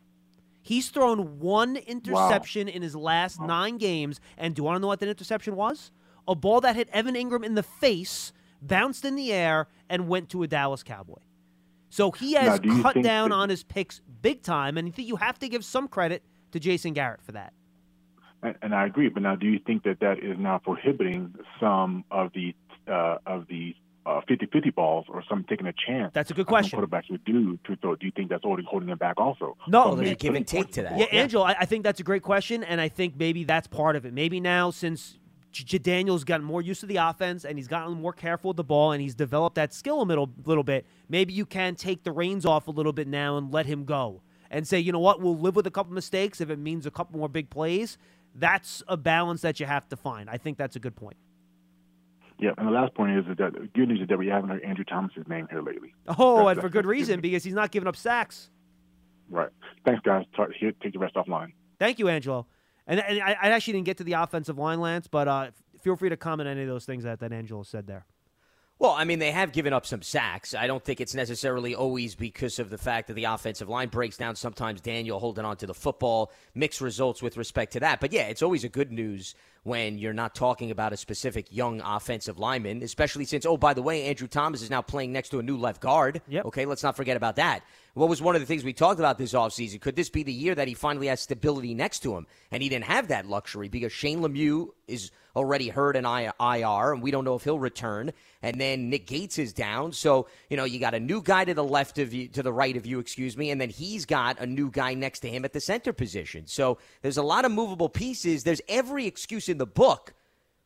He's thrown one interception in his last nine games. And do you want to know what that interception was? A ball that hit Evan Engram in the face, bounced in the air, and went to a Dallas Cowboy. So he Now, has do cut down that- on his picks big time. And you have to give some credit to Jason Garrett for that. And, and I agree, but now, do you think that that is now prohibiting some of the uh, of the uh, 50-50 balls, or some taking a chance? That's a good question. Quarterbacks would do to throw. Do you think that's already holding them back? Also, No. Well, there's a give and take to that. the Yeah, Angel, I, I think that's a great question, and I think maybe that's part of it. Maybe now, since J- Daniel's gotten more used to the offense and he's gotten more careful with the ball and he's developed that skill a little, little bit, maybe you can take the reins off a little bit now and let him go and say, you know what, we'll live with a couple mistakes if it means a couple more big plays. That's a balance that you have to find. I think that's a good point. Yeah, and the last point is that the good news is that we haven't heard Andrew Thomas's name here lately. Oh, That's- and for good that's reason because he's not giving up sacks. Right. Thanks, guys. Talk, here, take the rest offline. Thank you, Angelo. And, and I, I actually didn't get to the offensive line, Lance, but uh, feel free to comment on any of those things that, that Angelo said there. Well, I mean, they have given up some sacks. I don't think it's necessarily always because of the fact that the offensive line breaks down. Sometimes Daniel holding on to the football, mixed results with respect to that. But yeah, it's always a good news when you're not talking about a specific young offensive lineman, especially since, oh, by the way, Andrew Thomas is now playing next to a new left guard. Yep. Okay, let's not forget about that. What was one of the things we talked about this offseason? Could this be the year that he finally has stability next to him? And he didn't have that luxury because Shane Lemieux is already hurt in IR, and we don't know if he'll return. And then Nick Gates is down, so you know you got a new guy to the left of you, to the right of you, excuse me, and then he's got a new guy next to him at the center position. So there's a lot of movable pieces. There's every excuse in the book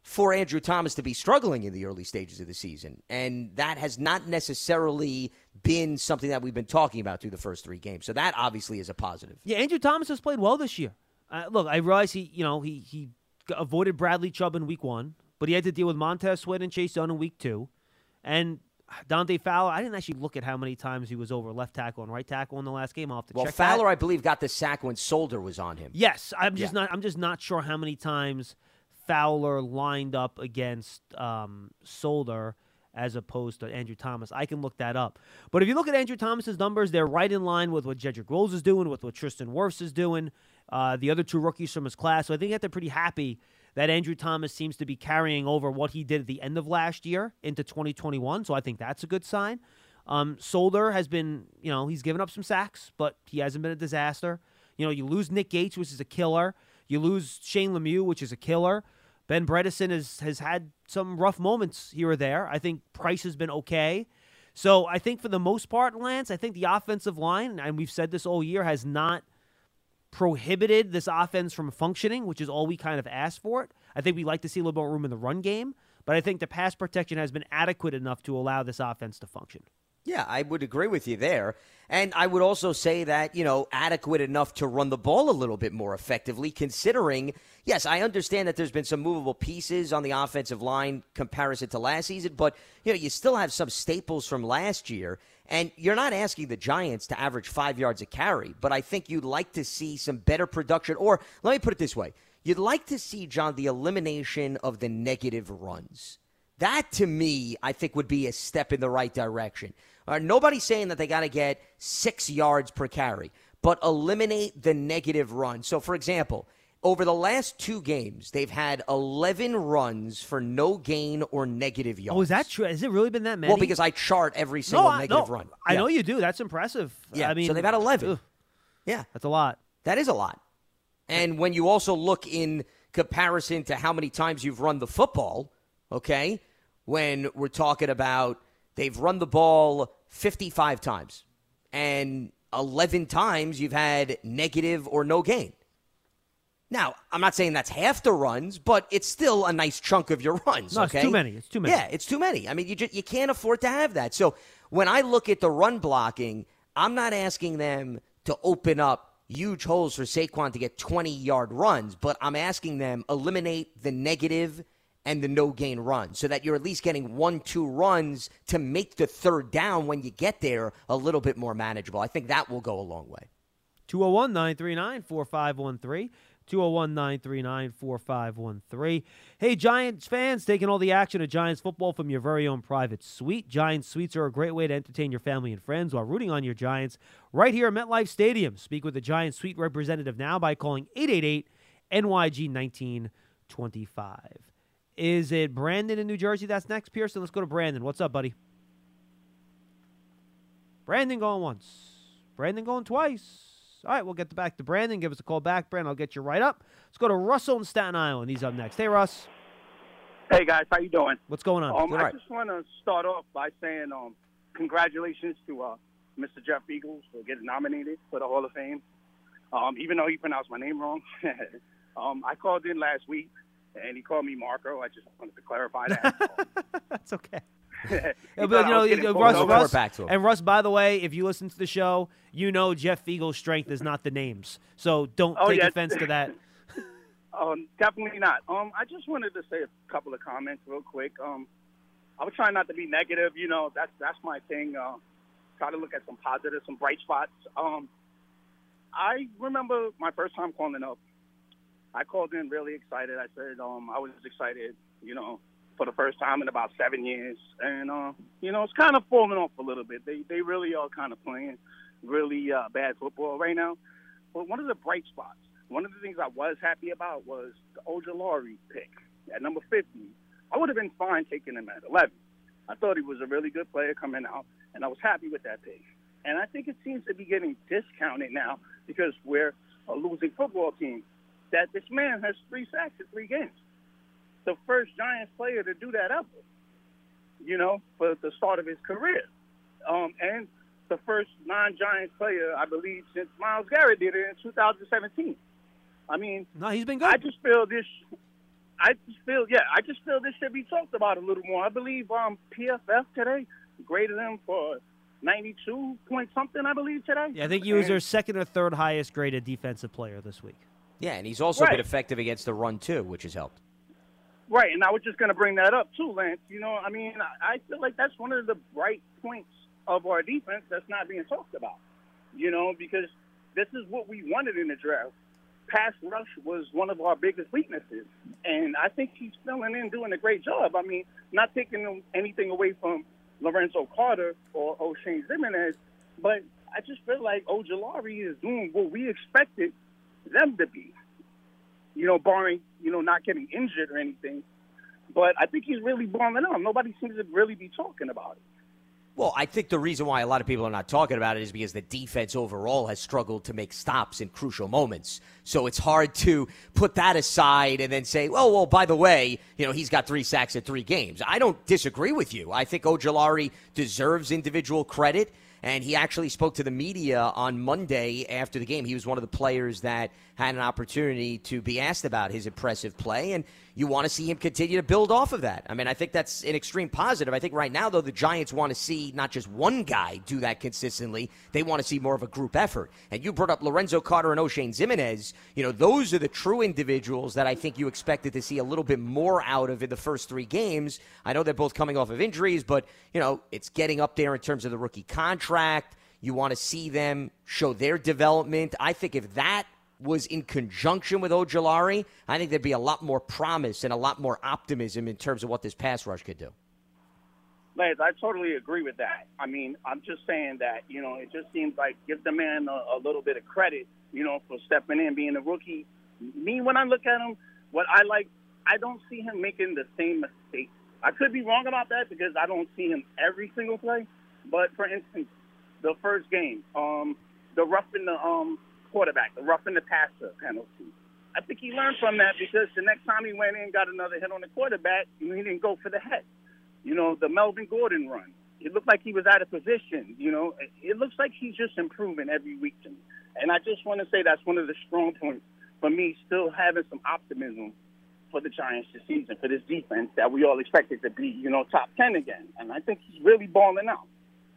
for Andrew Thomas to be struggling in the early stages of the season. And that has not necessarily been something that we've been talking about through the first three games. So that obviously is a positive. Yeah, Andrew Thomas has played well this year. Uh, look, I realize he, you know, he he avoided Bradley Chubb in week one, but he had to deal with Montez Sweat and Chase Young in week two, and Dante Fowler, I didn't actually look at how many times he was over left tackle and right tackle in the last game. I'll have to Well, check Fowler, that. I believe, got the sack when Solder was on him. Yes, I'm just Yeah. not. I'm just not sure how many times Fowler lined up against um, Solder as opposed to Andrew Thomas. I can look that up. But if you look at Andrew Thomas's numbers, they're right in line with what Jedrick Rose is doing, with what Tristan Wirfs is doing, uh, the other two rookies from his class. So I think that they're pretty happy that Andrew Thomas seems to be carrying over what he did at the end of last year into 2021. So I think that's a good sign. Um, Solder has been, you know, he's given up some sacks, but he hasn't been a disaster. You know, you lose Nick Gates, which is a killer. You lose Shane Lemieux, which is a killer. Ben Bredeson has, has had some rough moments here or there. I think Price has been okay. So I think for the most part, Lance, I think the offensive line, and we've said this all year, has not prohibited this offense from functioning, which is all we kind of asked for it. I think we like to see a little more room in the run game, but I think the pass protection has been adequate enough to allow this offense to function. Yeah, I would agree with you there. And I would also say that, you know, adequate enough to run the ball a little bit more effectively, considering, yes, I understand that there's been some movable pieces on the offensive line comparison to last season, but, you know, you still have some staples from last year. And you're not asking the Giants to average five yards a carry, but I think you'd like to see some better production. Or let me put it this way you'd like to see, John, the elimination of the negative runs. That to me, I think would be a step in the right direction. Nobody's saying that they got to get six yards per carry, but eliminate the negative run. So, for example, over the last two games, they've had 11 runs for no gain or negative yards. Oh, is that true? Has it really been that many? Well, because I chart every single no, I, negative no, run. I know you do. That's impressive. Yeah, I mean, so they've had 11. ugh, Yeah, that's a lot. that is a lot. And when you also look in comparison to how many times you've run the football, okay, when we're talking about they've run the ball 55 times and 11 times you've had negative or no gain. Now, I'm not saying that's half the runs, but it's still a nice chunk of your runs. No, it's okay? too many. It's too many. Yeah, it's too many. I mean, you just, you can't afford to have that. So when I look at the run blocking, I'm not asking them to open up huge holes for Saquon to get 20 yard runs, but I'm asking them eliminate the negative and the no gain run so that you're at least getting one, two runs to make the third down when you get there a little bit more manageable. I think that will go a long way. 201 939 4513. 201 939 4513. Hey, Giants fans, taking all the action of Giants football from your very own private suite. Giants suites are a great way to entertain your family and friends while rooting on your Giants right here at MetLife Stadium. Speak with a Giants suite representative now by calling 888 NYG 1925. Is it Brandon in New Jersey that's next, Pearson? Let's go to Brandon. What's up, buddy? Brandon going once. Brandon going twice. All right, we'll get back to Brandon. Give us a call back, Brandon. I'll get you right up. Let's go to Russell in Staten Island. He's up next. Hey, Russ. Hey guys, how you doing? What's going on? Um, I right. just want to start off by saying um, congratulations to uh, Mr. Jeff Feagles for getting nominated for the Hall of Fame. Um, even though he pronounced my name wrong, um, I called in last week and he called me Marco. I just wanted to clarify that. That's okay. Yeah, but you know, was getting you- pulled Russ, over. Russ, and Russ. By the way, if you listen to the show, you know Jeff Feagles' strength is not the names, so don't Oh, take yeah. offense to that. Um, definitely not. Um, I just wanted to say a couple of comments real quick. Um, I was trying not to be negative. You know, that's that's my thing. Uh, try to look at some positive, some bright spots. Um, I remember my first time calling up. I called in really excited. I said um, I was excited. You know, for the first time in about seven years, and uh, you know, it's kind of falling off a little bit. They they really are kind of playing really uh, bad football right now. But one of the bright spots, one of the things I was happy about was the Ojulari pick at number 50. I would have been fine taking him at 11. I thought he was a really good player coming out, and I was happy with that pick. And I think it seems to be getting discounted now because we're a losing football team. That this man has three sacks in three games. The first Giants player to do that ever, you know, for the start of his career. Um, and the first non-Giants player, I believe, since Myles Garrett did it in 2017. I mean, no, he's been good. I just feel this. I just feel, yeah, I just feel this should be talked about a little more. I believe um, PFF today graded him for 92 point something, I believe today. Yeah, I think he was And- their second or third highest graded defensive player this week. Yeah, and he's also Right. been effective against the run too, which has helped. Right, and I was just going to bring that up too, Lance. You know, I mean, I, feel like that's one of the bright points of our defense that's not being talked about. You know, because this is what we wanted in the draft. Pass rush was one of our biggest weaknesses, and I think he's filling in, doing a great job. I mean, not taking anything away from Lorenzo Carter or Oshane Ximines, but I just feel like Ojulari is doing what we expected them to be. You know, barring you know not getting injured or anything. But I think he's really balling out. Nobody seems to really be talking about it. Well, I think the reason why a lot of people are not talking about it is because the defense overall has struggled to make stops in crucial moments. So it's hard to put that aside and then say, well, well, by the way, you know, he's got three sacks in three games. I don't disagree with you. I think Ojulari deserves individual credit. And he actually spoke to the media on Monday after the game. He was one of the players that had an opportunity to be asked about his impressive play. And you want to see him continue to build off of that. I mean, I think that's an extreme positive. I think right now, though, the Giants want to see not just one guy do that consistently, they want to see more of a group effort. And you brought up Lorenzo Carter and Oshane Ximines. You know, those are the true individuals that I think you expected to see a little bit more out of in the first three games. I know they're both coming off of injuries, but, you know, it's getting up there in terms of the rookie contract. You want to see them show their development. I think if that was in conjunction with Ojulari, I think there'd be a lot more promise and a lot more optimism in terms of what this pass rush could do. Lance, I totally agree with that. I mean, I'm just saying that, you know, it just seems like give the man a, a little bit of credit, you know, for stepping in, being a rookie. Me, when I look at him, what I like, I don't see him making the same mistakes. I could be wrong about that because I don't see him every single play. But for instance, the first game, um, the roughing the um, quarterback, the roughing the passer penalty. I think he learned from that because the next time he went in, got another hit on the quarterback, he didn't go for the head. You know, the Melvin Gordon run. It looked like he was out of position. You know, it looks like he's just improving every week to me. And I just want to say that's one of the strong points for me, still having some optimism for the Giants this season, for this defense that we all expected to be, you know, top 10 again. And I think he's really balling out.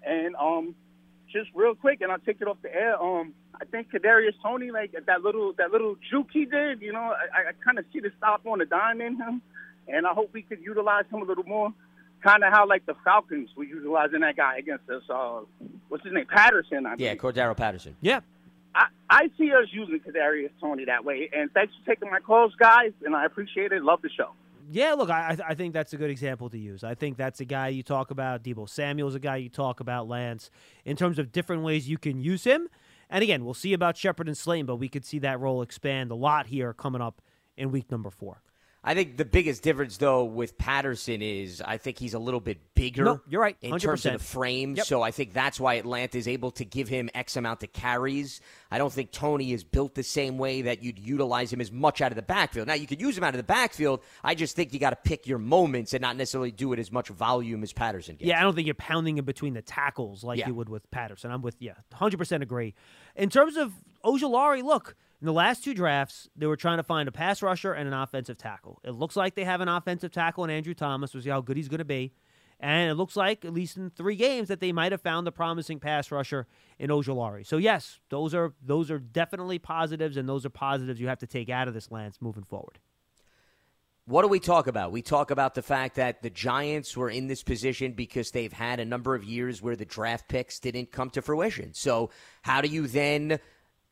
And um, just real quick, and I'll take it off the air. Um, I think Kadarius Toney, like that little that little juke he did, you know, I, I kind of see the stop on the dime in him, and I hope we could utilize him a little more. Kind of how like the Falcons were utilizing that guy against us. Uh, what's his name? Patterson. I yeah, Cordarrelle Patterson. Yeah. I, I see us using Kadarius Toney that way, and thanks for taking my calls, guys, and I appreciate it. Love the show. Yeah, look, I, I think that's a good example to use. I think that's a guy you talk about. Deebo Samuel's a guy you talk about, Lance, in terms of different ways you can use him. And again, we'll see about Shepard and Slayton, but we could see that role expand a lot here coming up in week number four. I think the biggest difference, though, with Patterson is I think he's a little bit bigger. No, you're right. 100%. In terms of the frame. Yep. So I think that's why Atlanta is able to give him X amount of carries. I don't think Toney is built the same way that you'd utilize him as much out of the backfield. Now, you could use him out of the backfield. I just think you got to pick your moments and not necessarily do it as much volume as Patterson gets. Yeah, I don't think you're pounding him between the tackles like Yeah. you would with Patterson. I'm with, yeah, 100% agree. In terms of Ojulari, look, in the last two drafts, they were trying to find a pass rusher and an offensive tackle. It looks like they have an offensive tackle in Andrew Thomas. We'll see how good he's going to be. And it looks like, at least in three games, that they might have found the promising pass rusher in Ojulari. So yes, those are those are definitely positives, and those are positives you have to take out of this Lance moving forward. What do we talk about? We talk about the fact that the Giants were in this position because they've had a number of years where the draft picks didn't come to fruition. So, how do you then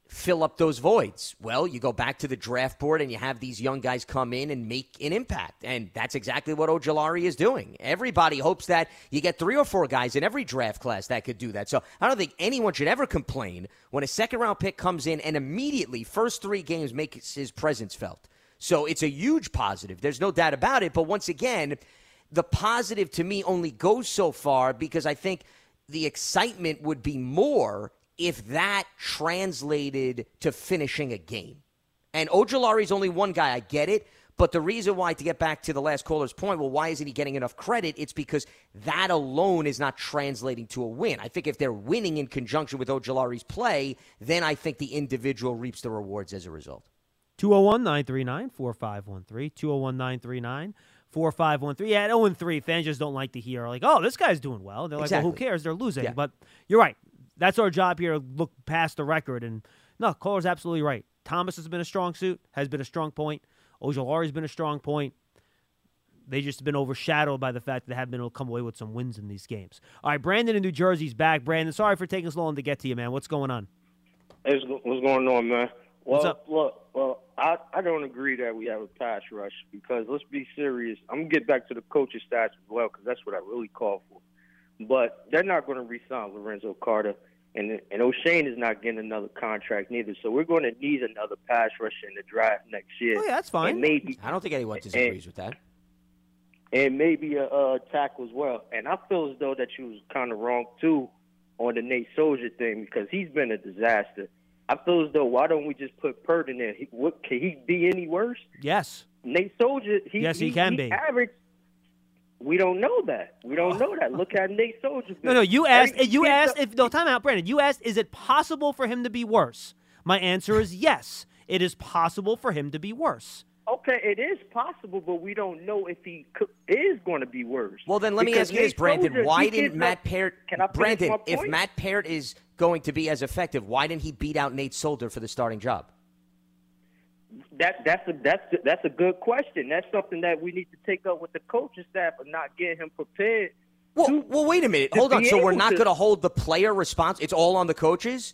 fill up those voids? Well, you go back to the draft board and you have these young guys come in and make an impact. And that's exactly what Ojulari is doing. Everybody hopes that you get three or four guys in every draft class that could do that. So I don't think anyone should ever complain when a second round pick comes in and immediately, first three games, makes his presence felt. So it's a huge positive. There's no doubt about it. But once again, the positive to me only goes so far because I think the excitement would be more if that translated to finishing a game. And Ojulari's only one guy, I get it. But the reason why, to get back to the last caller's point, well, why isn't he getting enough credit? It's because that alone is not translating to a win. I think if they're winning in conjunction with Ojulari's play, then I think the individual reaps the rewards as a result. 201 939 4513. 201 939 4513. Yeah, at 0 3, fans just don't like to hear, like, oh, this guy's doing well. They're like, well, who cares? They're losing. Yeah. But you're right. That's our job here to look past the record. And no, Caller's absolutely right. Thomas has been a strong suit, has been a strong point. Ojulari's been a strong point. They just have been overshadowed by the fact that they have been able to come away with some wins in these games. All right, Brandon in New Jersey's back. Brandon, sorry for taking so long to get to you, man. What's going on? Hey, what's going on, man? Well, What's up? look, well, I, I don't agree that we have a pass rush because let's be serious. I'm gonna get back to the coaching stats as well because that's what I really call for. But they're not going to re-sign Lorenzo Carter, and and O'Shane is not getting another contract neither. So we're going to need another pass rusher in the draft next year. Oh, yeah, that's fine. And maybe I don't think anyone disagrees with that. and maybe a, a tackle as well. And I feel as though that you was kind of wrong too on the Nate Solder thing because he's been a disaster. I feel as though why don't we just put Peart in there? He, what can he be any worse? Yes. Nate Solder, he, Yes, he can be. Average. We don't know that. We don't oh. know that. Look at Nate Solder. No, no. You asked. You asked if no time out, Brandon. You asked, is it possible for him to be worse? My answer is yes. It is possible for him to be worse. Okay, it is possible, but we don't know if he is going to be worse. Well, then let me Because ask you this, Brandon. Solder, Why didn't Matt up- Peart? Can I Brandon, if? Matt Peart is going to be as effective, why didn't he beat out Nate Solder for the starting job? That that's a that's a, that's a good question. That's something that we need to take up with the coaching staff of not getting him prepared. Well, well, wait a minute. Hold on. So we're not to- going to hold the player responsible. It's all on the coaches.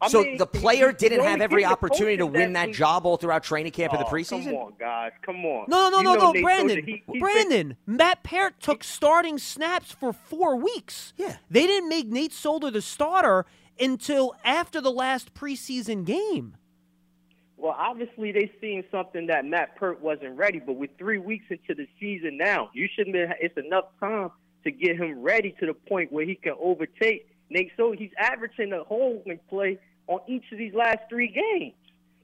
I so mean, the player didn't have every opportunity to win that that job all throughout training camp and the Oh, preseason. Come on, guys. Come on. No, no, no, no, Nate Brandon. He- been- Brandon, Matt Peart took starting snaps for four weeks. Yeah. They didn't make Nate Solder the starter until after the last preseason game. Well, obviously they seen something that Matt Peart wasn't ready, but we're three weeks into the season now. You shouldn't be. It's enough time to get him ready to the point where he can overtake Nate. So he's averaging a holding play on each of these last three games.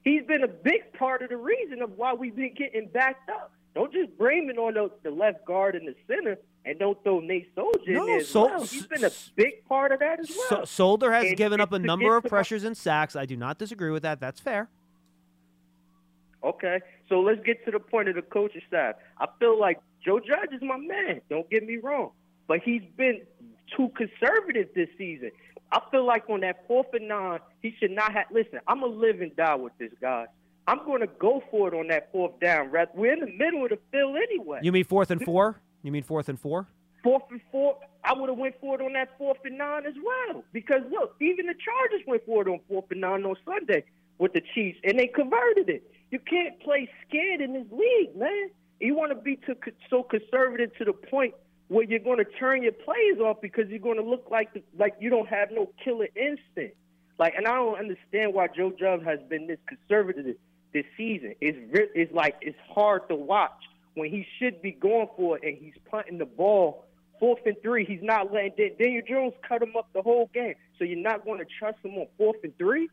He's been a big part of the reason of why we've been getting backed up. Don't just blame it on the, the left guard and the center, and don't throw Nate Solder No, in there Sol- well. He's been a big part of that as So, well. Solder has And given up a number of pressures and sacks. I do not disagree with that. That's fair. Okay, so let's get to the point of the coaching staff. I feel like Joe Judge is my man. Don't get me wrong, but he's been too conservative this season. I feel like on that fourth and nine, he should not have. Listen, I'm gonna live and die with this guy. I'm going to go for it on that fourth down. We're in the middle of the field anyway. You mean fourth and four? You mean fourth and four? fourth and four, I would have went for it on that fourth and nine as well. Because look, even the Chargers went for it on fourth and nine on Sunday with the Chiefs, and they converted it. You can't play scared in this league, man. You want to be too, so conservative to the point where you're going to turn your plays off because you're going to look like the, like you don't have no killer instinct. Like, and I don't understand why Joe Judge has been this conservative this season. It's it's like it's hard to watch when he should be going for it and he's punting the ball fourth and three. He's not letting Dan- Daniel Jones cut him up the whole game. So you're not going to trust him on fourth and three?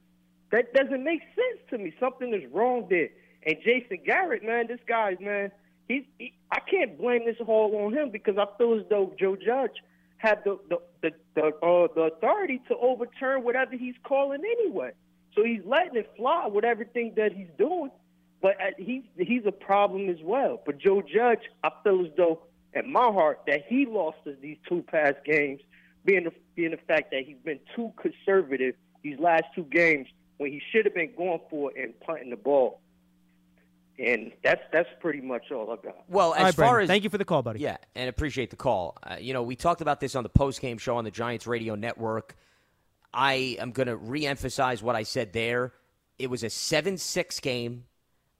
That doesn't make sense to me. Something is wrong there. And Jason Garrett, man, this guy, man, he's he, I can't blame this all on him because I feel as though Joe Judge had the the the the, uh, the authority to overturn whatever he's calling anyway. So he's letting it fly with everything that he's doing. But uh, he's he's a problem as well. But Joe Judge, I feel as though at my heart that he lost these two past games, being the, being the fact that he's been too conservative these last two games when he should have been going for it and punting the ball. And that's that's pretty much all I got. Well, as right, far Brandon, as thank you for the call, buddy. Yeah, and appreciate the call. Uh, you know, we talked about this on the post game show on the Giants radio network. I am going to reemphasize what I said there. It was a 7 6 game.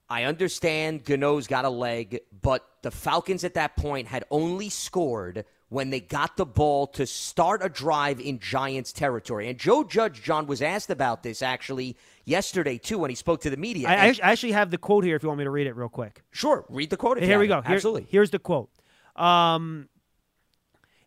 I understand Gano's got a leg, but the Falcons at that point had only scored when they got the ball to start a drive in Giants territory. And Joe Judge, John, was asked about this actually yesterday, too, when he spoke to the media. I, I actually have the quote here if you want me to read it real quick. Sure, read the quote. if you Here we go. Here- Absolutely. here's the quote. Um,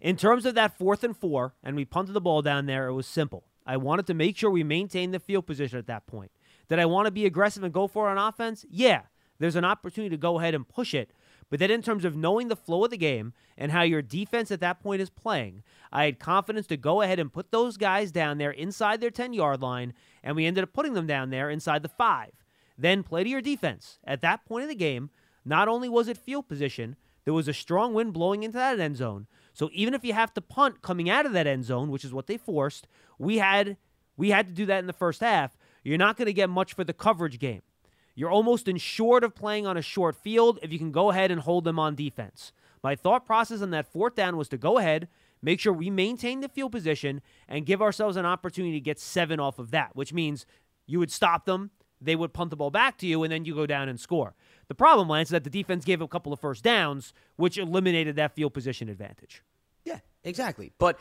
in terms of that fourth and four, and we punted the ball down there, it was simple. I wanted to make sure we maintained the field position at that point. Did I want to be aggressive and go for it on offense? Yeah. There's an opportunity to go ahead and push it. But then, in terms of knowing the flow of the game and how your defense at that point is playing, I had confidence to go ahead and put those guys down there inside their 10 yard line, and we ended up putting them down there inside the five. Then play to your defense. At that point in the game, not only was it field position, there was a strong wind blowing into that end zone. So even if you have to punt coming out of that end zone, which is what they forced, we had we had to do that in the first half. You're not going to get much for the coverage game. You're almost insured of playing on a short field if you can go ahead and hold them on defense. My thought process on that fourth down was to go ahead, make sure we maintain the field position, and give ourselves an opportunity to get seven off of that, which means you would stop them, they would punt the ball back to you, and then you go down and score. The problem, Lance, is that the defense gave a couple of first downs, which eliminated that field position advantage. Yeah, exactly. But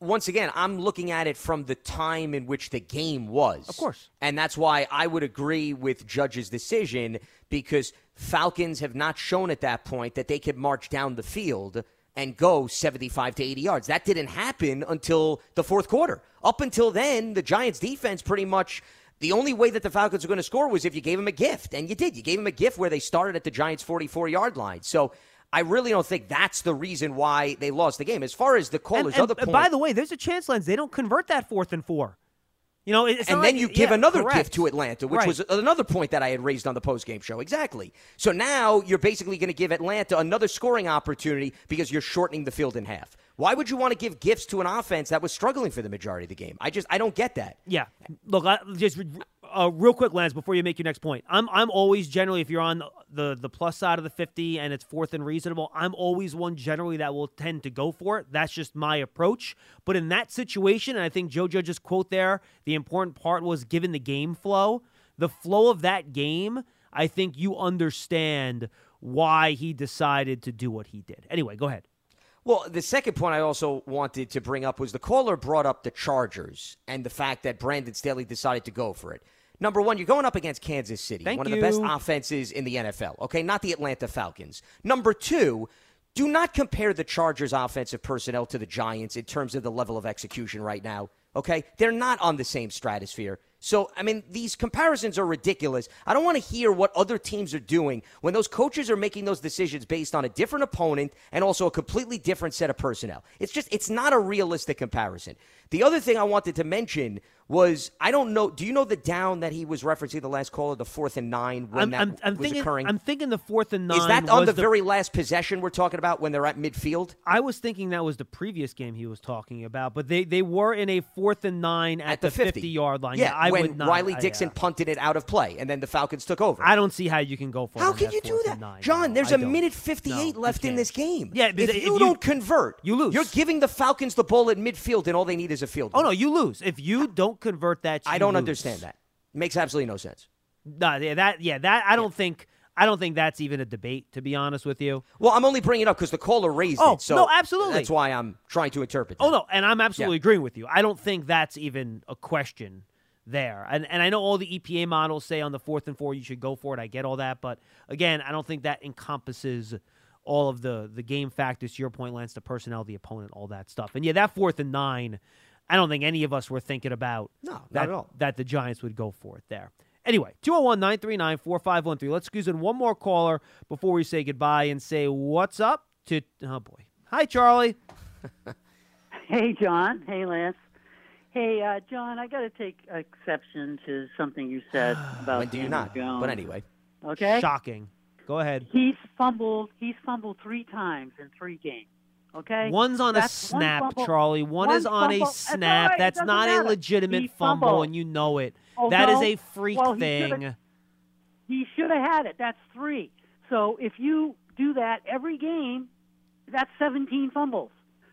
once again, I'm looking at it from the time in which the game was. Of course. And that's why I would agree with Judge's decision because Falcons have not shown at that point that they could march down the field and go 75 to 80 yards. That didn't happen until the fourth quarter. Up until then, the Giants defense pretty much the only way that the Falcons were going to score was if you gave them a gift. And you did. You gave them a gift where they started at the Giants 44 yard line. So I really don't think that's the reason why they lost the game. As far as the caller's and, and, other point, by the way, there's a chance, Lance, they don't convert that fourth and four. You know, it's and then like- you give yeah, another correct. gift to Atlanta, which Right. was another point that I had raised on the postgame show. Exactly. So now you're basically going to give Atlanta another scoring opportunity because you're shortening the field in half. Why would you want to give gifts to an offense that was struggling for the majority of the game? I just I don't get that. Yeah. Look, I, just uh, real quick, Lance, before you make your next point. I'm I'm always generally if you're on the the plus side of the 50 and it's fourth and reasonable, I'm always one generally that will tend to go for it. That's just my approach. But in that situation, and I think Joe Judge's quote there, the important part was given the game flow, the flow of that game. I think you understand why he decided to do what he did. Anyway, go ahead. Well, the second point I also wanted to bring up was the caller brought up the Chargers and the fact that Brandon Staley decided to go for it. Number one, you're going up against Kansas City, Thank one of the best offenses in the NFL, okay? Not the Atlanta Falcons. Number two, do not compare the Chargers' offensive personnel to the Giants in terms of the level of execution right now, okay? They're not on the same stratosphere. So, I mean, these comparisons are ridiculous. I don't want to hear what other teams are doing when those coaches are making those decisions based on a different opponent and also a completely different set of personnel. It's just, it's not a realistic comparison. The other thing I wanted to mention was I don't know. Do you know the down that he was referencing the last call of the fourth and nine when I'm, that I'm, I'm was thinking. occurring? I'm thinking the fourth and nine. Is that on was the, very last possession we're talking about when they're at midfield? I was thinking that was the previous game he was talking about, but they, they were in a fourth and nine at, At the 50. yard line. Yeah, I when would not. Riley I- Dixon yeah. punted it out of play, and then the Falcons took over. I don't see how you can go for. it How can you do that, nine. John? No, there's I a don't. minute 58 No, left in this game. Yeah, if if you, you- don't convert, you lose. You're giving the Falcons the ball at midfield, and all they need is a field Goal. Oh no, you lose if you don't convert that. I don't lose. understand that. It makes absolutely no sense. No, yeah, that yeah, that I don't think I don't think that's even a debate. To be honest with you. Well, I'm only bringing it up because the caller raised Oh, it. So no, absolutely. That's why I'm trying to interpret. Oh, that. Oh no, and I'm absolutely Yeah. agreeing with you. I don't think that's even a question there. And and I know all the EPA models say on the fourth and four you should go for it. I get all that, but again, I don't think that encompasses all of the the game factors. To your point, Lance, the personnel, the opponent, all that stuff. And yeah, that fourth and nine, I don't think any of us were thinking about No, not that at all. that the Giants would go for it there. Anyway, 201 939 4513. Let's squeeze in one more caller before we say goodbye and say what's up to. Oh, boy. Hi, Charlie. Hey, John. Hey, Lance. Hey, uh, John, I got to take exception to something you said about When do you not? Jones. But anyway, Okay. Shocking. Go ahead. He's fumbled. He's fumbled three times in three games. Okay. One's on a That's one snap, fumble- Charlie. One, one is on fumble- a snap. right, That's doesn't matter. a legitimate He fumble, fumbled. and you know it. Oh, that is a freak Well, thing. He should have had it. That's three. So if you do that every game, that's 17 fumbles.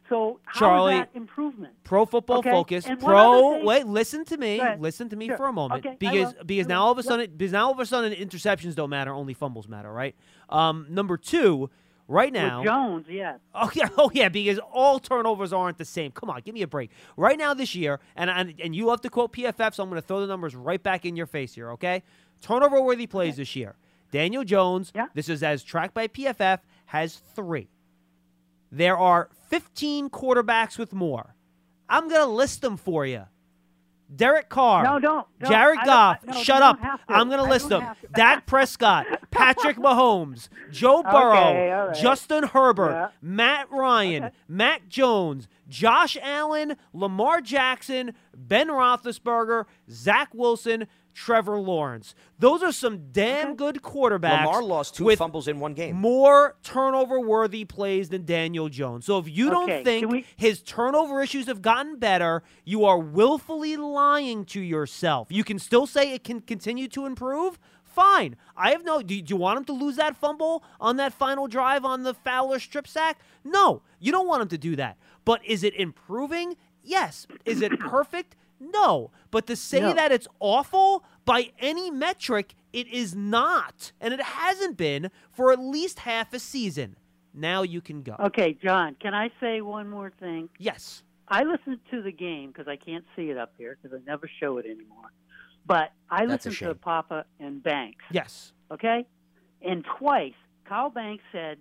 So how Charlie, improvement? Pro Football Okay, Focus. and Pro. thing- Wait, listen to me. Listen to me Sure. for a moment, Okay, because because now all of a Yep. sudden because now all of a sudden interceptions don't matter, only fumbles matter, right? Um, number two, right now. With Jones, yes. Oh yeah, oh yeah, because all turnovers aren't the same. Come on, give me a break. Right now this year, and and, and you love to quote PFF, so I'm going to throw the numbers right back in your face here. Okay, turnover worthy plays this year. Daniel Jones, yeah. this is as tracked by PFF, has three. There are 15 quarterbacks with more. I'm going to list them for you. Derek Carr. No, don't. No, Jared I Goff. no, shut up. I'm going to list them. Dak Prescott, Patrick Mahomes, Joe Burrow, Okay, right. Justin Herbert, Yeah. Matt Ryan, Mac Jones, Josh Allen, Lamar Jackson, Ben Roethlisberger, Zach Wilson, Trevor Lawrence. Those are some damn good quarterbacks. Lamar lost two with fumbles in one game. More turnover worthy plays than Daniel Jones. So if you don't think we- his turnover issues have gotten better, you are willfully lying to yourself. You can still say it can continue to improve. Fine. I have no. Do, do you want him to lose that fumble on that final drive on the Fowler strip sack? No, you don't want him to do that. But is it improving? Yes. Is it perfect? No. But to say No. that it's awful by any metric, it is not. And it hasn't been for at least half a season. Now you can go. Okay, John, can I say one more thing? Yes. I listened to the game because I can't see it up here because I never show it anymore. But I That's listened to. Papa and Banks. Yes. Okay? And twice, Carl Banks said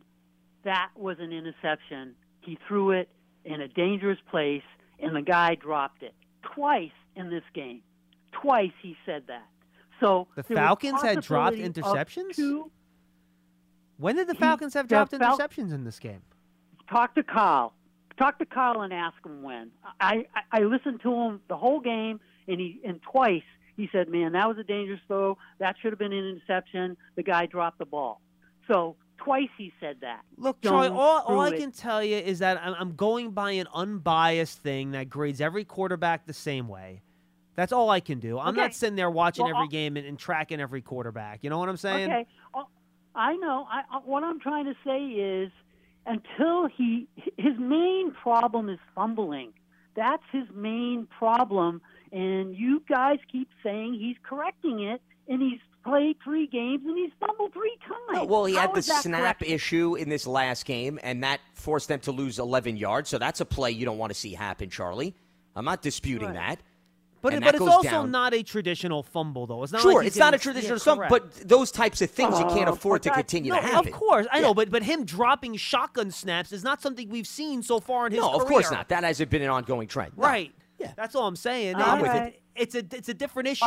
that was an interception. He threw it in a dangerous place, and the guy dropped it. Twice in this game. Twice he said that. So The Falcons had dropped interceptions? two- When did the Falcons have dropped Fal- interceptions in this game? talk to Kyle. Talk to Kyle and ask him when. I, I I listened to him the whole game, and he and twice he said, "Man, that was a dangerous throw. That should have been an interception. The guy dropped the ball." So twice he said that. Look, Troy, all, all I it. can tell you is that I'm, I'm going by an unbiased thing that grades every quarterback the same way. That's all I can do. I'm not sitting there watching Well, every I'll- game and, and tracking every quarterback. You know what I'm saying? Okay, Oh, I know. I, what I'm trying to say is, until he his main problem is fumbling. That's his main problem, and you guys keep saying he's correcting it, and he's played three games and he's fumbled three times. No, well, he How had the snap correct? issue in this last game, and that forced them to lose 11 yards. So that's a play you don't want to see happen, Charlie. I'm not disputing Right. that. But, And but it's also down. not a traditional fumble, though. It's not Sure, like it's not a traditional yeah, fumble, but those types of things you can't Oh, afford to that- continue no, to happen. of course, I know, but but him dropping shotgun snaps is not something we've seen so far in his career. No, career. of course not. That hasn't been an ongoing trend. No. Right. Yeah. That's all I'm saying. All And right. it's, it's a it's a different issue.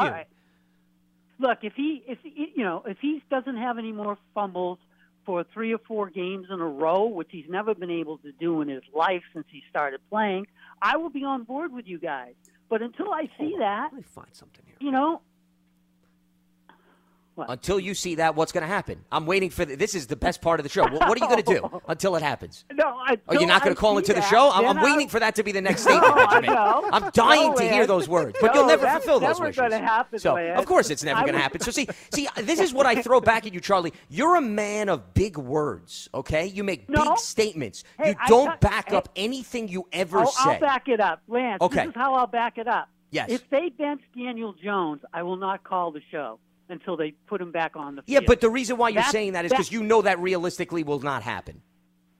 Look, if he if he, you know if he doesn't have any more fumbles for three or four games in a row, which he's never been able to do in his life since he started playing, I will be on board with you guys. But until I see that, let me find something here. You know, Until you see that, what's going to happen? I'm waiting for the, this. Is the best part of the show. What, what are you going to do until it happens? no, I. Oh, you're not going to call into the show? I'm, I'm waiting for that to be the next statement. No, know. I'm dying No, to hear those words, but No, you'll never fulfill those never wishes. gonna happen, so, of course, it's never going to happen. So, see, see, this is what I throw back at you, Charlie. You're a man of big words. Okay, you make No. big statements. Hey, you don't got- back hey. up anything you ever oh, I'll, say. I'll back it up, Lance. Okay. This is how I'll back it up. Yes. If they bench Daniel Jones, I will not call the show until they put him back on the yeah, but the reason why you're That's- saying that is because you know that realistically will not happen.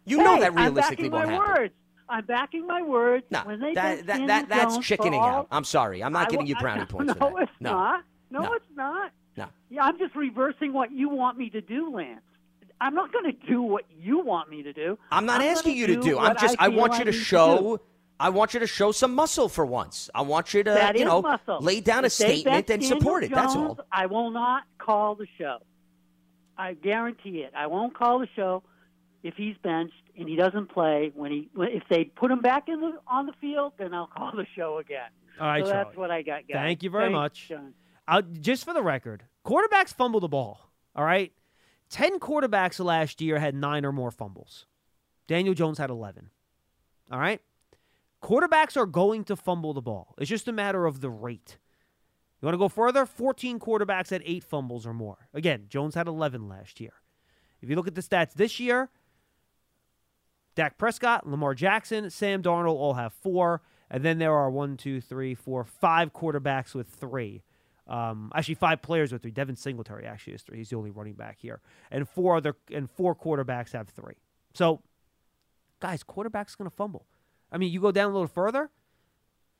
You know that realistically I'm backing won't my happen. words. I'm backing my words. No, that, that, that, that's chickening all- out. I'm sorry. I'm not I giving you brownie I- points no, it's no. not. No, No. it's not. No. Yeah, I'm just reversing what you want me to do, Lance. I'm not going to do what you want me to do. I'm not gonna asking you to do. I'm just. I, want you to show. Do. I want you to show some muscle for once. I want you to, That you know, muscle. lay down a If they statement bench and support Daniel it. That's all. I will not call the show. I guarantee it. I won't call the show if he's benched and he doesn't play. When he, if they put him back in the on the field, then I'll call the show again. All right, so that's what I got. Guys. Thank you very Thanks, much. John. Uh, just for the record, quarterbacks fumble the ball. All right, ten quarterbacks last year had nine or more fumbles. Daniel Jones had eleven. All right, quarterbacks are going to fumble the ball. It's just a matter of the rate. You want to go further? 14 quarterbacks had eight fumbles or more. Again, Jones had 11 last year. If you look at the stats this year, Dak Prescott, Lamar Jackson, Sam Darnold all have four. And then there are one, two, three, four, five quarterbacks with three. Um, actually, five players with three. Devin Singletary actually is three. He's the only running back here. And four other and four quarterbacks have three. So, guys, quarterback's going to fumble. I mean, you go down a little further.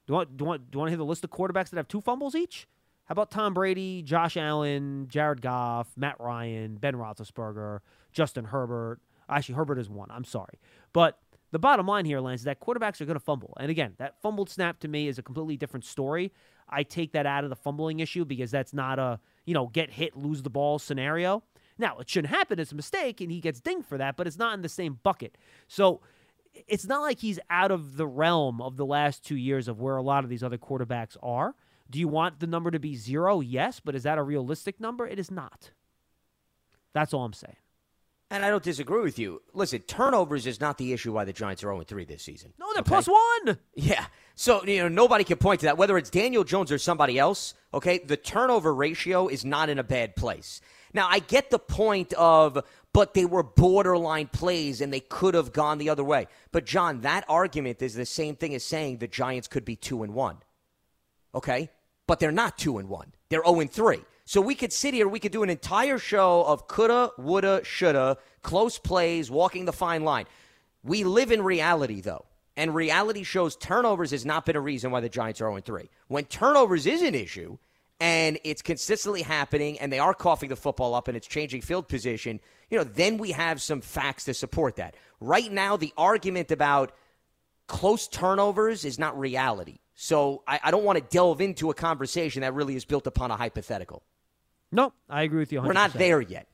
Do you want do you want do you want to hear the list of quarterbacks that have two fumbles each? How about Tom Brady, Josh Allen, Jared Goff, Matt Ryan, Ben Roethlisberger, Justin Herbert? Actually, Herbert is one. I'm sorry, but the bottom line here, Lance, is that quarterbacks are going to fumble. And again, that fumbled snap to me is a completely different story. I take that out of the fumbling issue because that's not a you know get hit, lose the ball scenario. Now it shouldn't happen. It's a mistake, and he gets dinged for that, but it's not in the same bucket. So it's not like he's out of the realm of the last two years of where a lot of these other quarterbacks are. Do you want the number to be zero? Yes, but is that a realistic number? It is not. That's all I'm saying. And I don't disagree with you. Listen, turnovers is not the issue why the Giants are 0 3 this season. No, they're plus one. Yeah. So, you know, nobody can point to that. Whether it's Daniel Jones or somebody else, okay, the turnover ratio is not in a bad place. Now, I get the point of, but they were borderline plays and they could have gone the other way. But, John, that argument is the same thing as saying the Giants could be 2 and 1. Okay? But they're not 2 and 1. They're 0 and 3. So we could sit here, we could do an entire show of coulda, woulda, shoulda, close plays, walking the fine line. We live in reality, though. And reality shows turnovers has not been a reason why the Giants are 0 3. When turnovers is an issue and it's consistently happening and they are coughing the football up and it's changing field position, you know, then we have some facts to support that. Right now, the argument about close turnovers is not reality. So I, I don't want to delve into a conversation that really is built upon a hypothetical. No, I agree with you. 100%. We're not there yet.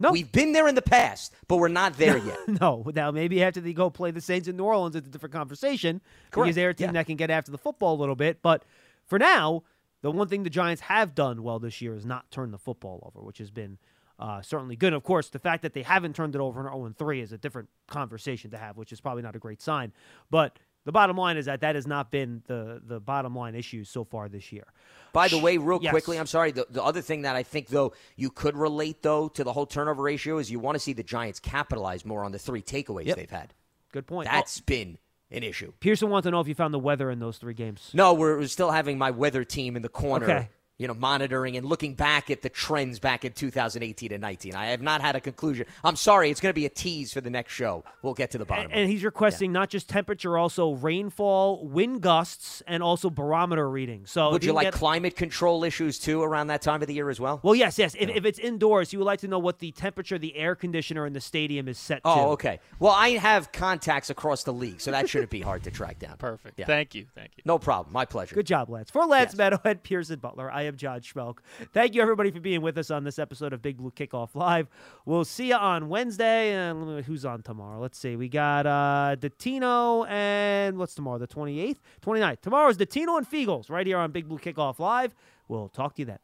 No. We've been there in the past, but we're not there yet. no. Now, maybe after they go play the Saints in New Orleans, it's a different conversation Correct. because they're a team Yeah. that can get after the football a little bit. But for now, the one thing the Giants have done well this year is not turn the football over, which has been uh, certainly good. Of course, the fact that they haven't turned it over in 0 3 is a different conversation to have, which is probably not a great sign. But the bottom line is that that has not been the, the bottom line issue so far this year. By the way, real Yes. quickly, I'm sorry. The, the other thing that I think, though, you could relate, though, to the whole turnover ratio is you want to see the Giants capitalize more on the three takeaways Yep. they've had. Good point. That's been an issue. Pearson wants to know if you found the weather in those three games. No, we're, we're still having my weather team in the corner. Okay. You know, monitoring and looking back at the trends back in 2018 and 19. I have not had a conclusion. I'm sorry, it's going to be a tease for the next show. We'll get to the bottom. of. And he's requesting not just temperature, also rainfall, wind gusts, and also barometer readings. So Would you like get- climate control issues too around that time of the year as well? Well, yes, yes. If, if it's indoors, you would like to know what the temperature the air conditioner in the stadium is set to. Oh, okay. Well, I have contacts across the league, so that shouldn't be hard to track down. Perfect. Yeah. Thank you. Thank you. No problem. My pleasure. Good job, Lance. For Lance Medow and Pearson Butler, I am John Schmeelk. Thank you, everybody, for being with us on this episode of Big Blue Kickoff Live. We'll see you on Wednesday. And who's on tomorrow? Let's see. We got uh, Datino and what's tomorrow? The 28th? 29th. Tomorrow is Datino and Feagles right here on Big Blue Kickoff Live. We'll talk to you then.